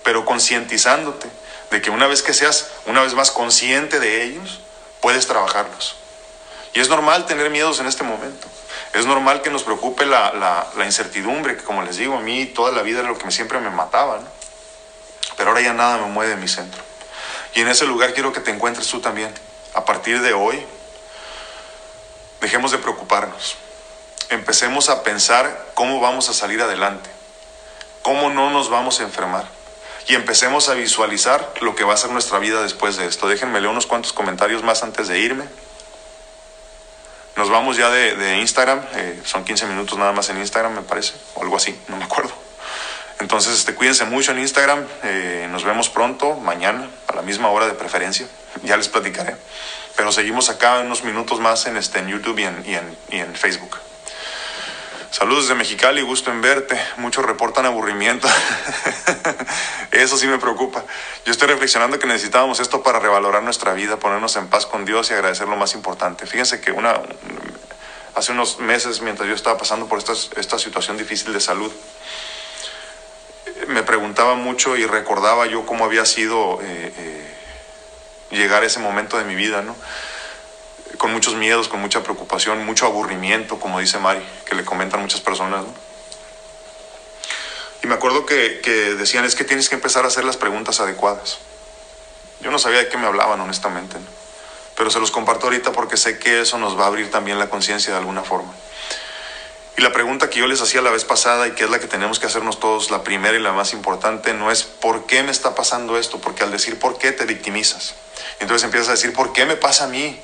Speaker 1: pero concientizándote de que una vez que seas una vez más consciente de ellos, puedes trabajarlos. Y es normal tener miedos en este momento. Es normal que nos preocupe la, la, incertidumbre, que como les digo, a mí toda la vida era lo que siempre me mataba. ¿no? Pero ahora ya nada me mueve de mi centro. Y en ese lugar quiero que te encuentres tú también. A partir de hoy, dejemos de preocuparnos. Empecemos a pensar cómo vamos a salir adelante. Cómo no nos vamos a enfermar y empecemos a visualizar lo que va a ser nuestra vida después de esto. Déjenme leer unos cuantos comentarios más antes de irme. Nos vamos ya de, Instagram, eh, son 15 minutos nada más en Instagram, me parece, o algo así, no me acuerdo. Entonces, este, cuídense mucho en Instagram, eh, nos vemos pronto, mañana, a la misma hora de preferencia, ya les platicaré. Pero seguimos acá unos minutos más en, este, en YouTube y en Facebook. Saludos de Mexicali, gusto en verte. Muchos reportan aburrimiento. Eso sí me preocupa. Yo estoy reflexionando que necesitábamos esto para revalorar nuestra vida, ponernos en paz con Dios y agradecer lo más importante. Fíjense que una, hace unos meses, mientras yo estaba pasando por esta, esta situación difícil de salud, me preguntaba mucho y recordaba yo cómo había sido eh, eh, llegar a ese momento de mi vida, ¿no? Con muchos miedos, con mucha preocupación, mucho aburrimiento, como dice Mari, que le comentan muchas personas. Y me acuerdo que, que decían, es que tienes que empezar a hacer las preguntas adecuadas. Yo no sabía de qué me hablaban, honestamente, pero se los comparto ahorita porque sé que eso nos va a abrir también la conciencia de alguna forma. Y la pregunta que yo les hacía la vez pasada y que es la que tenemos que hacernos todos, la primera y la más importante, no es ¿por qué me está pasando esto? Porque al decir ¿por qué te victimizas? Entonces empiezas a decir ¿por qué me pasa a mí?